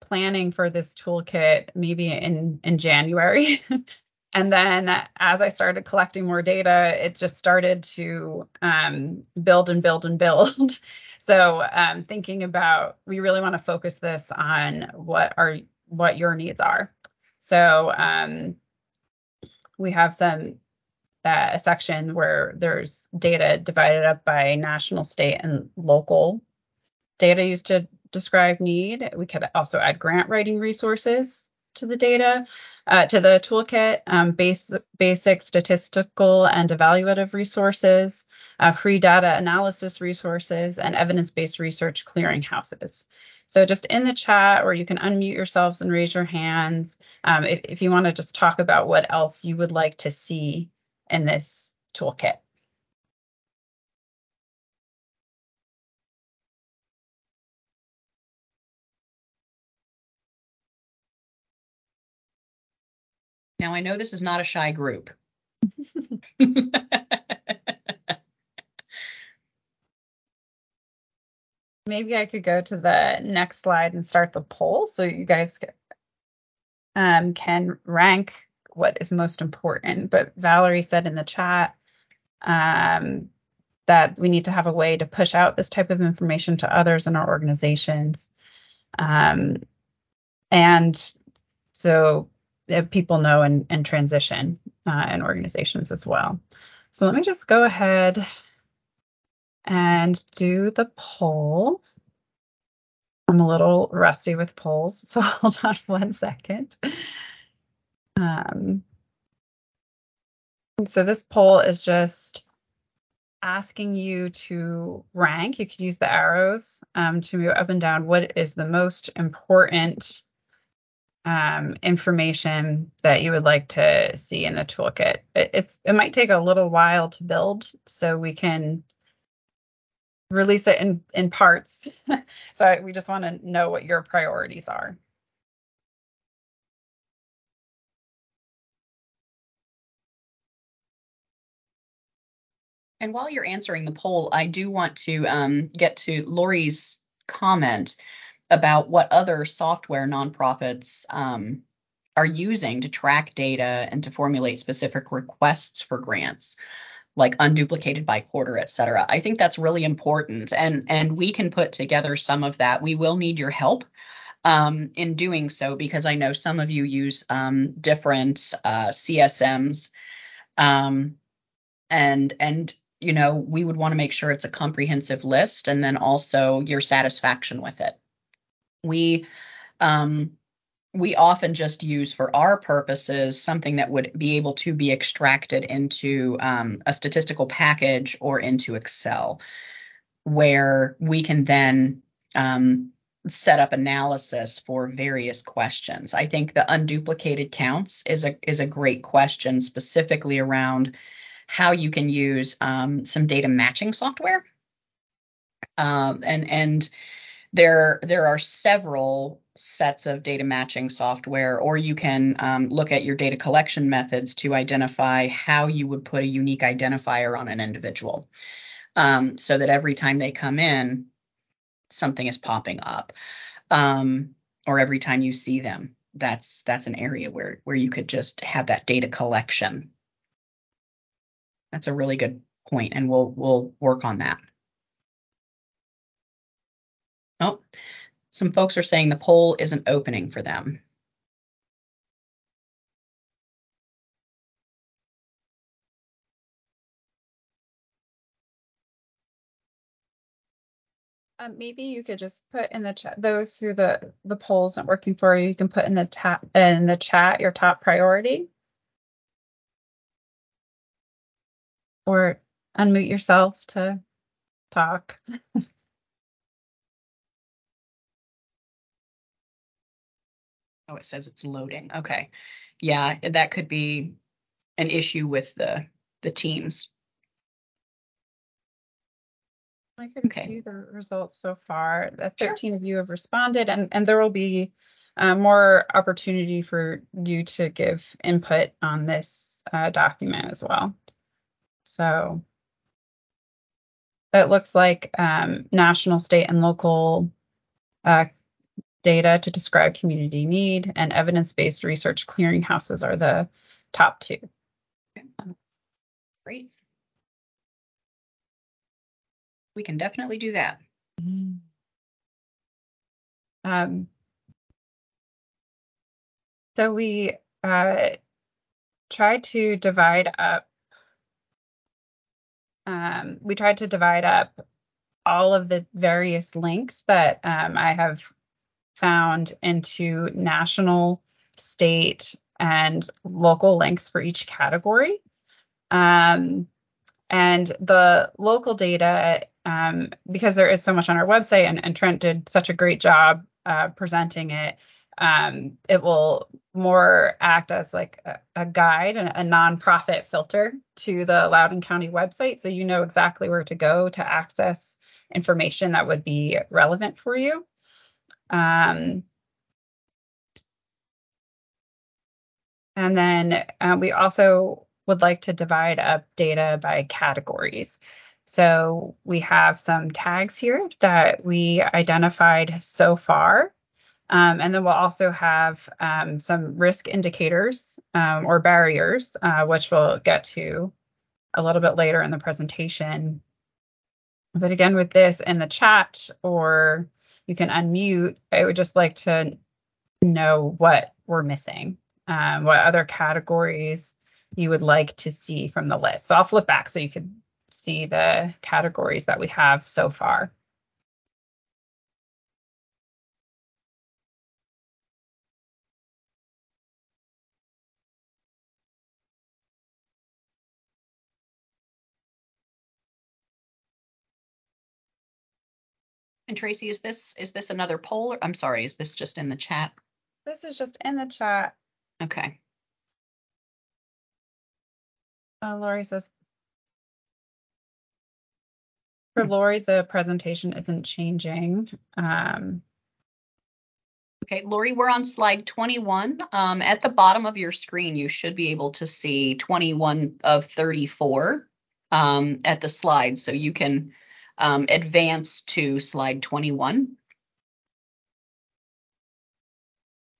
planning for this toolkit maybe in, in January. and then as I started collecting more data, it just started to um, build and build and build. so um, thinking about, we really want to focus this on what are what your needs are. So um, we have some uh, a section where there's data divided up by national, state, and local data used to describe need. We could also add grant writing resources to the data, uh, to the toolkit, um, base, basic statistical and evaluative resources, uh, free data analysis resources, and evidence-based research clearinghouses. So just in the chat, or you can unmute yourselves and raise your hands um, if, if you want to just talk about what else you would like to see in this toolkit. Now I know this is not a shy group. maybe I could go to the next slide and start the poll so you guys um, can rank what is most important. But Valerie said in the chat um, that we need to have a way to push out this type of information to others in our organizations. Um, and so people know and, and transition uh, in organizations as well. So let me just go ahead and do the poll. I'm a little rusty with polls, so hold on one second. Um, so this poll is just asking you to rank. You could use the arrows um, to move up and down. What is the most important um, information that you would like to see in the toolkit? It, it's it might take a little while to build, so we can release it in in parts. so we just want to know what your priorities are. And while you're answering the poll, I do want to um, get to Lori's comment about what other software nonprofits um, are using to track data and to formulate specific requests for grants like unduplicated by quarter, et cetera. I think that's really important. And, and we can put together some of that. We will need your help um, in doing so because I know some of you use um, different uh, CSMs. Um, and, and, you know, we would want to make sure it's a comprehensive list and then also your satisfaction with it. We, um, we often just use for our purposes something that would be able to be extracted into um, a statistical package or into Excel, where we can then um, set up analysis for various questions. I think the unduplicated counts is a is a great question, specifically around how you can use um, some data matching software, um, and and there there are several sets of data matching software, or you can um, look at your data collection methods to identify how you would put a unique identifier on an individual um, so that every time they come in, something is popping up. Um, or every time you see them, that's that's an area where where you could just have that data collection. That's a really good point, and we'll we'll work on that. Some folks are saying the poll isn't opening for them. Um, maybe you could just put in the chat those who the the polls not working for you. You can put in the tap in the chat your top priority, or unmute yourself to talk. Oh, it says it's loading. Okay. Yeah, that could be an issue with the the teams. I can okay. the results so far. The 13 sure. of you have responded, and, and there will be uh, more opportunity for you to give input on this uh, document as well. So it looks like um, national, state, and local uh, data to describe community need and evidence-based research clearinghouses are the top two. Great. We can definitely do that. Um, so we uh, tried to divide up. Um, we tried to divide up all of the various links that um, I have found into national, state, and local links for each category. Um, and the local data, um, because there is so much on our website, and, and Trent did such a great job uh, presenting it, um, it will more act as like a, a guide and a nonprofit filter to the Loudoun County website. So you know exactly where to go to access information that would be relevant for you. Um, and then uh, we also would like to divide up data by categories. So we have some tags here that we identified so far. Um, and then we'll also have um, some risk indicators um, or barriers, uh, which we'll get to a little bit later in the presentation. But again, with this in the chat, or you can unmute, I would just like to know what we're missing, um, what other categories you would like to see from the list. So I'll flip back so you can see the categories that we have so far. And Tracy, is this is this another poll? Or, I'm sorry, is this just in the chat? This is just in the chat. Okay. Uh, Lori says, for Lori, the presentation isn't changing. Um, okay, Lori, we're on slide 21. Um, at the bottom of your screen, you should be able to see 21 of 34 um, at the slide. So you can um, advance to slide 21.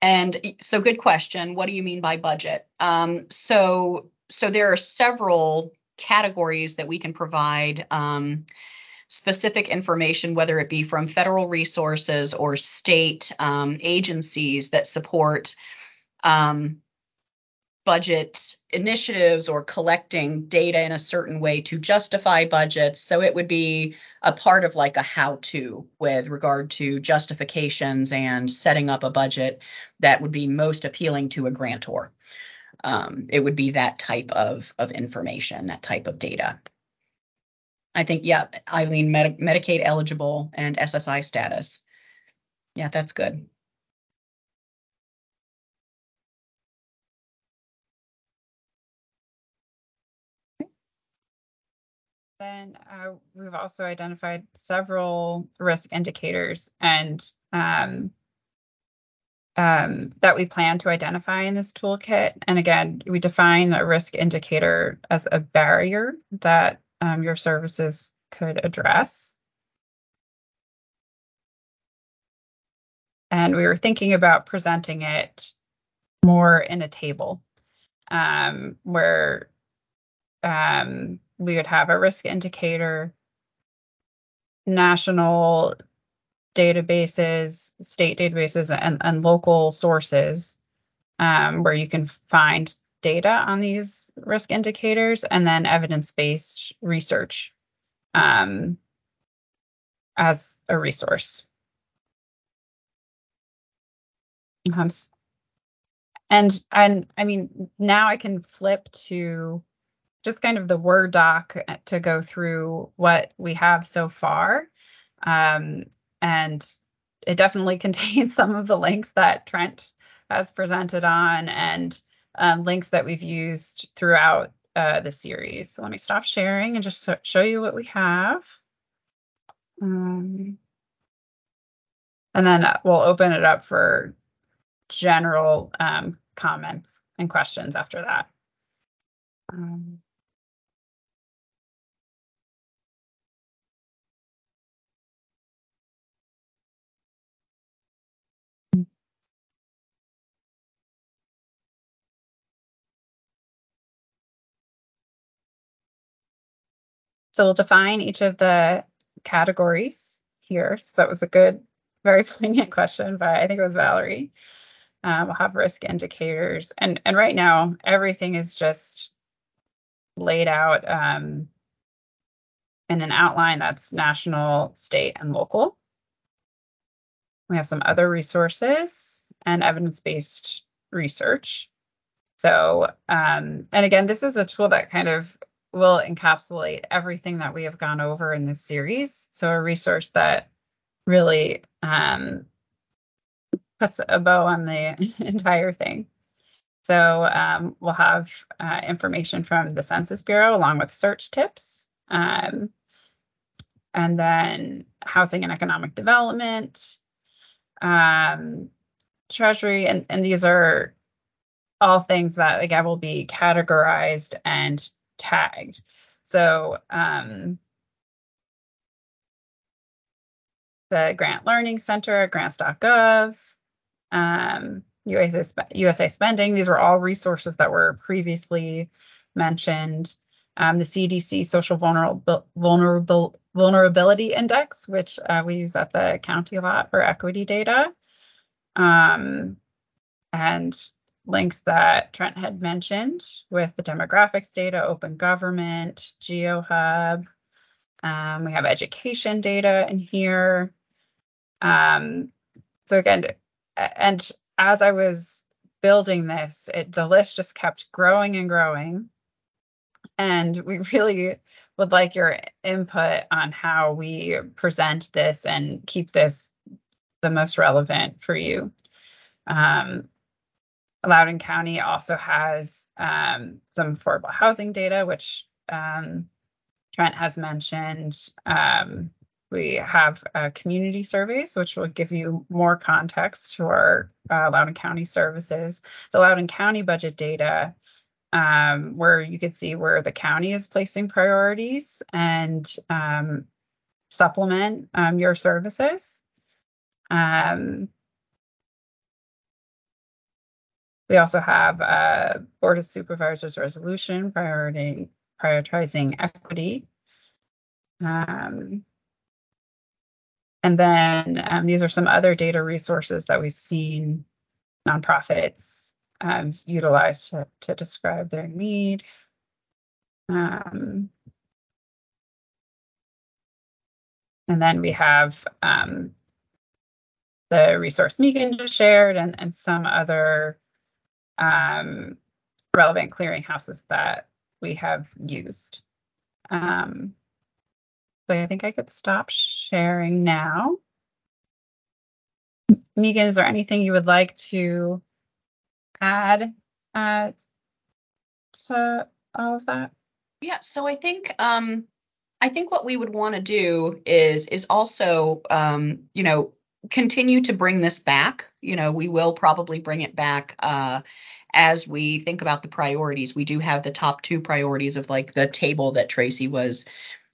And so good question. What do you mean by budget? Um, so, so there are several categories that we can provide um, specific information, whether it be from federal resources or state um, agencies that support um, budget initiatives or collecting data in a certain way to justify budgets. So it would be a part of like a how to with regard to justifications and setting up a budget that would be most appealing to a grantor. Um, it would be that type of, of information, that type of data. I think, yeah, Eileen, Medi- Medicaid eligible and SSI status. Yeah, that's good. Then uh, we've also identified several risk indicators and um, um, that we plan to identify in this toolkit. And again, we define a risk indicator as a barrier that um, your services could address. And we were thinking about presenting it more in a table um, where um, we would have a risk indicator, national databases, state databases, and, and local sources um, where you can find data on these risk indicators, and then evidence based research um, as a resource. Um, and and I mean now I can flip to just kind of the Word doc uh, to go through what we have so far. Um, and it definitely contains some of the links that Trent has presented on and um, links that we've used throughout uh, the series. So let me stop sharing and just so show you what we have. Um, and then we'll open it up for general um, comments and questions after that. Um, So we'll define each of the categories here. So that was a good, very poignant question by I think it was Valerie. Um, we'll have risk indicators, and and right now everything is just laid out um, in an outline that's national, state, and local. We have some other resources and evidence-based research. So, um, and again, this is a tool that kind of will encapsulate everything that we have gone over in this series. So a resource that really um, puts a bow on the entire thing. So um, we'll have uh, information from the Census Bureau along with search tips. Um, and then housing and economic development, um, treasury, and, and these are all things that again will be categorized and tagged. So um, the Grant Learning Center, grants.gov, um, USA, USA Spending, these were all resources that were previously mentioned. Um, the CDC Social Vulnerable, Vulnerable, Vulnerability Index, which uh, we use at the county a lot for equity data. Um, and links that Trent had mentioned with the demographics data, open government, GeoHub. Um, we have education data in here. Um, so again, and as I was building this, it, the list just kept growing and growing. And we really would like your input on how we present this and keep this the most relevant for you. Um, Loudoun County also has um, some affordable housing data, which um, Trent has mentioned. Um, we have community surveys, which will give you more context to our uh, Loudoun County services. The Loudoun County budget data, um, where you can see where the county is placing priorities and um, supplement um, your services. Um, we also have a Board of Supervisors resolution prioritizing equity. Um, and then um, these are some other data resources that we've seen nonprofits um, utilize to, to describe their need. Um, and then we have um, the resource Megan just shared and, and some other um, relevant clearinghouses that we have used. Um, so I think I could stop sharing now. Megan, is there anything you would like to add uh, to all of that? Yeah, so I think um, I think what we would want to do is is also um, you know continue to bring this back. You know, we will probably bring it back uh, as we think about the priorities. We do have the top two priorities of like the table that Tracy was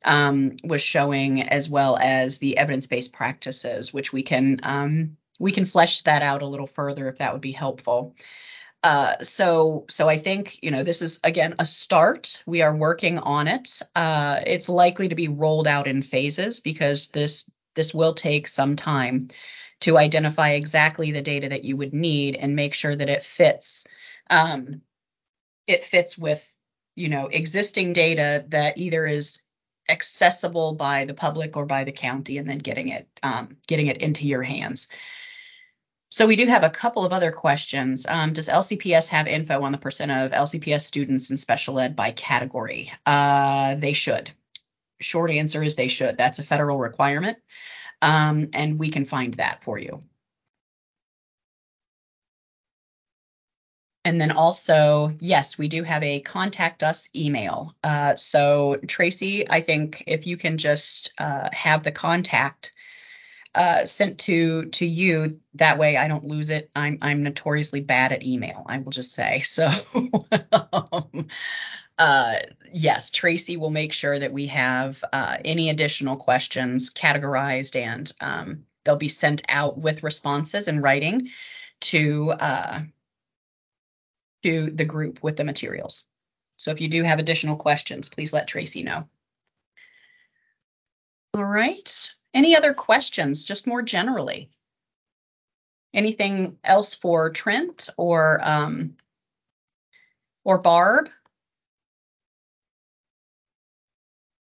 um, was showing, as well as the evidence-based practices, which we can um, we can flesh that out a little further if that would be helpful. Uh, so so I think you know this is again a start. We are working on it. Uh, it's likely to be rolled out in phases because this this will take some time to identify exactly the data that you would need and make sure that it fits um, it fits with you know existing data that either is accessible by the public or by the county and then getting it um, getting it into your hands. So we do have a couple of other questions. Um, does LCPS have info on the percent of LCPS students in special ed by category? Uh, they should. Short answer is they should. That's a federal requirement, um, and we can find that for you. And then also, yes, we do have a contact us email. Uh, so Tracy, I think if you can just uh, have the contact uh, sent to to you, that way I don't lose it. I'm I'm notoriously bad at email. I will just say so. um, uh, yes, Tracy will make sure that we have uh, any additional questions categorized and um, they'll be sent out with responses in writing to uh, to the group with the materials. So if you do have additional questions, please let Tracy know. All right. Any other questions, just more generally? Anything else for Trent or um, or Barb?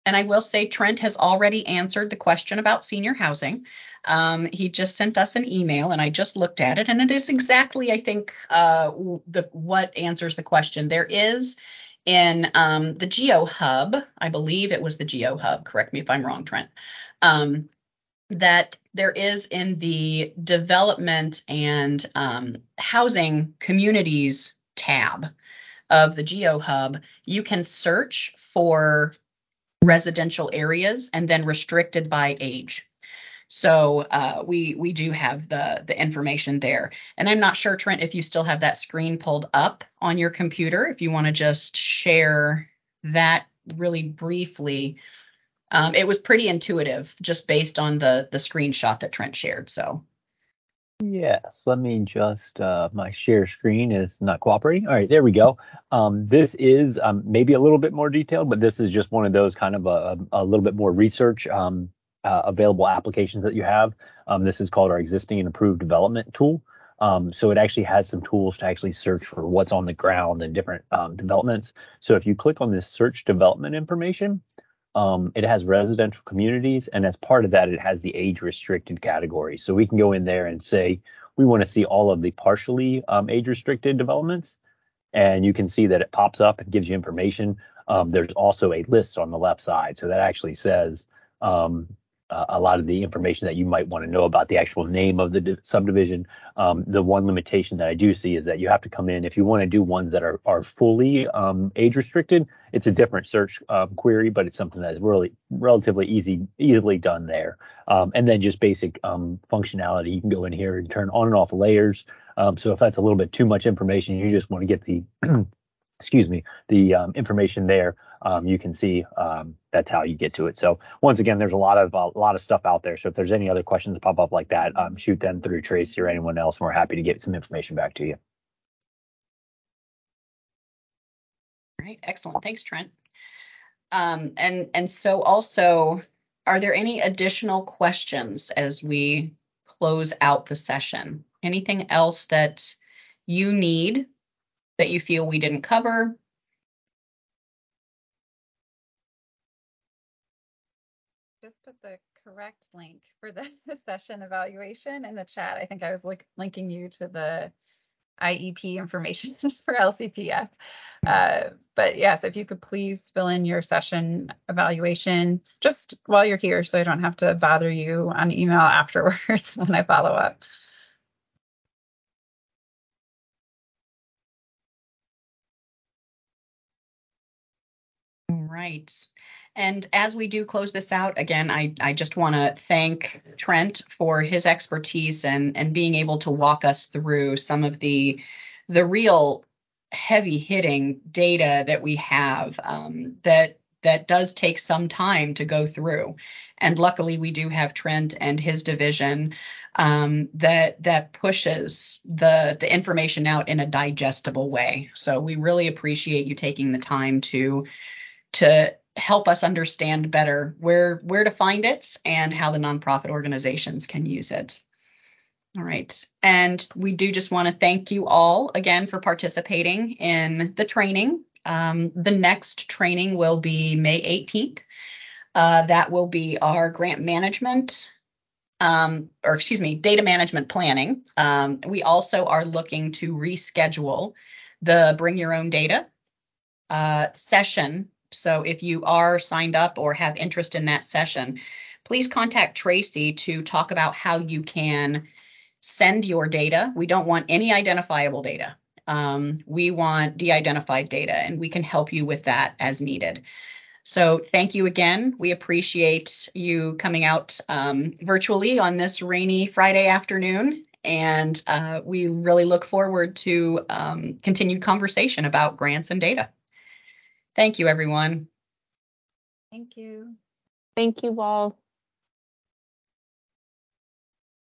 And I will say Trent has already answered the question about senior housing. Um, he just sent us an email, and I just looked at it, and it is exactly, I think, uh, the what answers the question. There is in um, the Geo Hub, I believe it was the Geo Hub. Correct me if I'm wrong, Trent. Um, that there is in the development and um, housing communities tab of the Geo Hub, you can search for residential areas and then restricted by age. So uh, we we do have the the information there, and I'm not sure Trent if you still have that screen pulled up on your computer. If you want to just share that really briefly, um, it was pretty intuitive just based on the the screenshot that Trent shared. So Yes, let me just, uh, my share screen is not cooperating. All right, there we go. Um, this is um, maybe a little bit more detailed, but this is just one of those kind of a, a little bit more research um, uh, available applications that you have. Um, this is called our existing and approved development tool. Um, so it actually has some tools to actually search for what's on the ground and different um, developments. So if you click on this search development information, um, it has residential communities, and as part of that, it has the age restricted category. So we can go in there and say we want to see all of the partially um, age restricted developments, and you can see that it pops up and gives you information. Um, there's also a list on the left side, so that actually says um, uh, a lot of the information that you might want to know about the actual name of the subdivision. Um, the one limitation that I do see is that you have to come in if you want to do ones that are are fully um, age restricted. It's a different search um, query, but it's something that's really relatively easy easily done there. Um, and then just basic um, functionality. You can go in here and turn on and off layers. Um, so if that's a little bit too much information, you just want to get the excuse me, the um, information there, um, you can see um, that's how you get to it. So once again, there's a lot of a lot of stuff out there. So if there's any other questions that pop up like that, um, shoot them through Tracy or anyone else, and we're happy to get some information back to you. All right, excellent. Thanks, Trent. Um, and and so also, are there any additional questions as we close out the session? Anything else that you need that you feel we didn't cover? Just put the correct link for the session evaluation in the chat. I think I was like linking you to the IEP information for LCPS. Uh, but yes, if you could please fill in your session evaluation just while you're here so I don't have to bother you on email afterwards when I follow up. Right. And as we do close this out, again, I, I just want to thank Trent for his expertise and, and being able to walk us through some of the the real heavy hitting data that we have um, that that does take some time to go through. And luckily, we do have Trent and his division um, that that pushes the the information out in a digestible way. So we really appreciate you taking the time to to help us understand better where where to find it and how the nonprofit organizations can use it. All right. And we do just want to thank you all again for participating in the training. Um, the next training will be May 18th. Uh, that will be our grant management, um, or excuse me, data management planning. Um, we also are looking to reschedule the Bring Your Own Data uh, session so if you are signed up or have interest in that session, please contact Tracy to talk about how you can send your data. We don't want any identifiable data. Um, we want de-identified data, and we can help you with that as needed. So thank you again. We appreciate you coming out um, virtually on this rainy Friday afternoon, and uh, we really look forward to um, continued conversation about grants and data. Thank you, everyone. Thank you. Thank you all.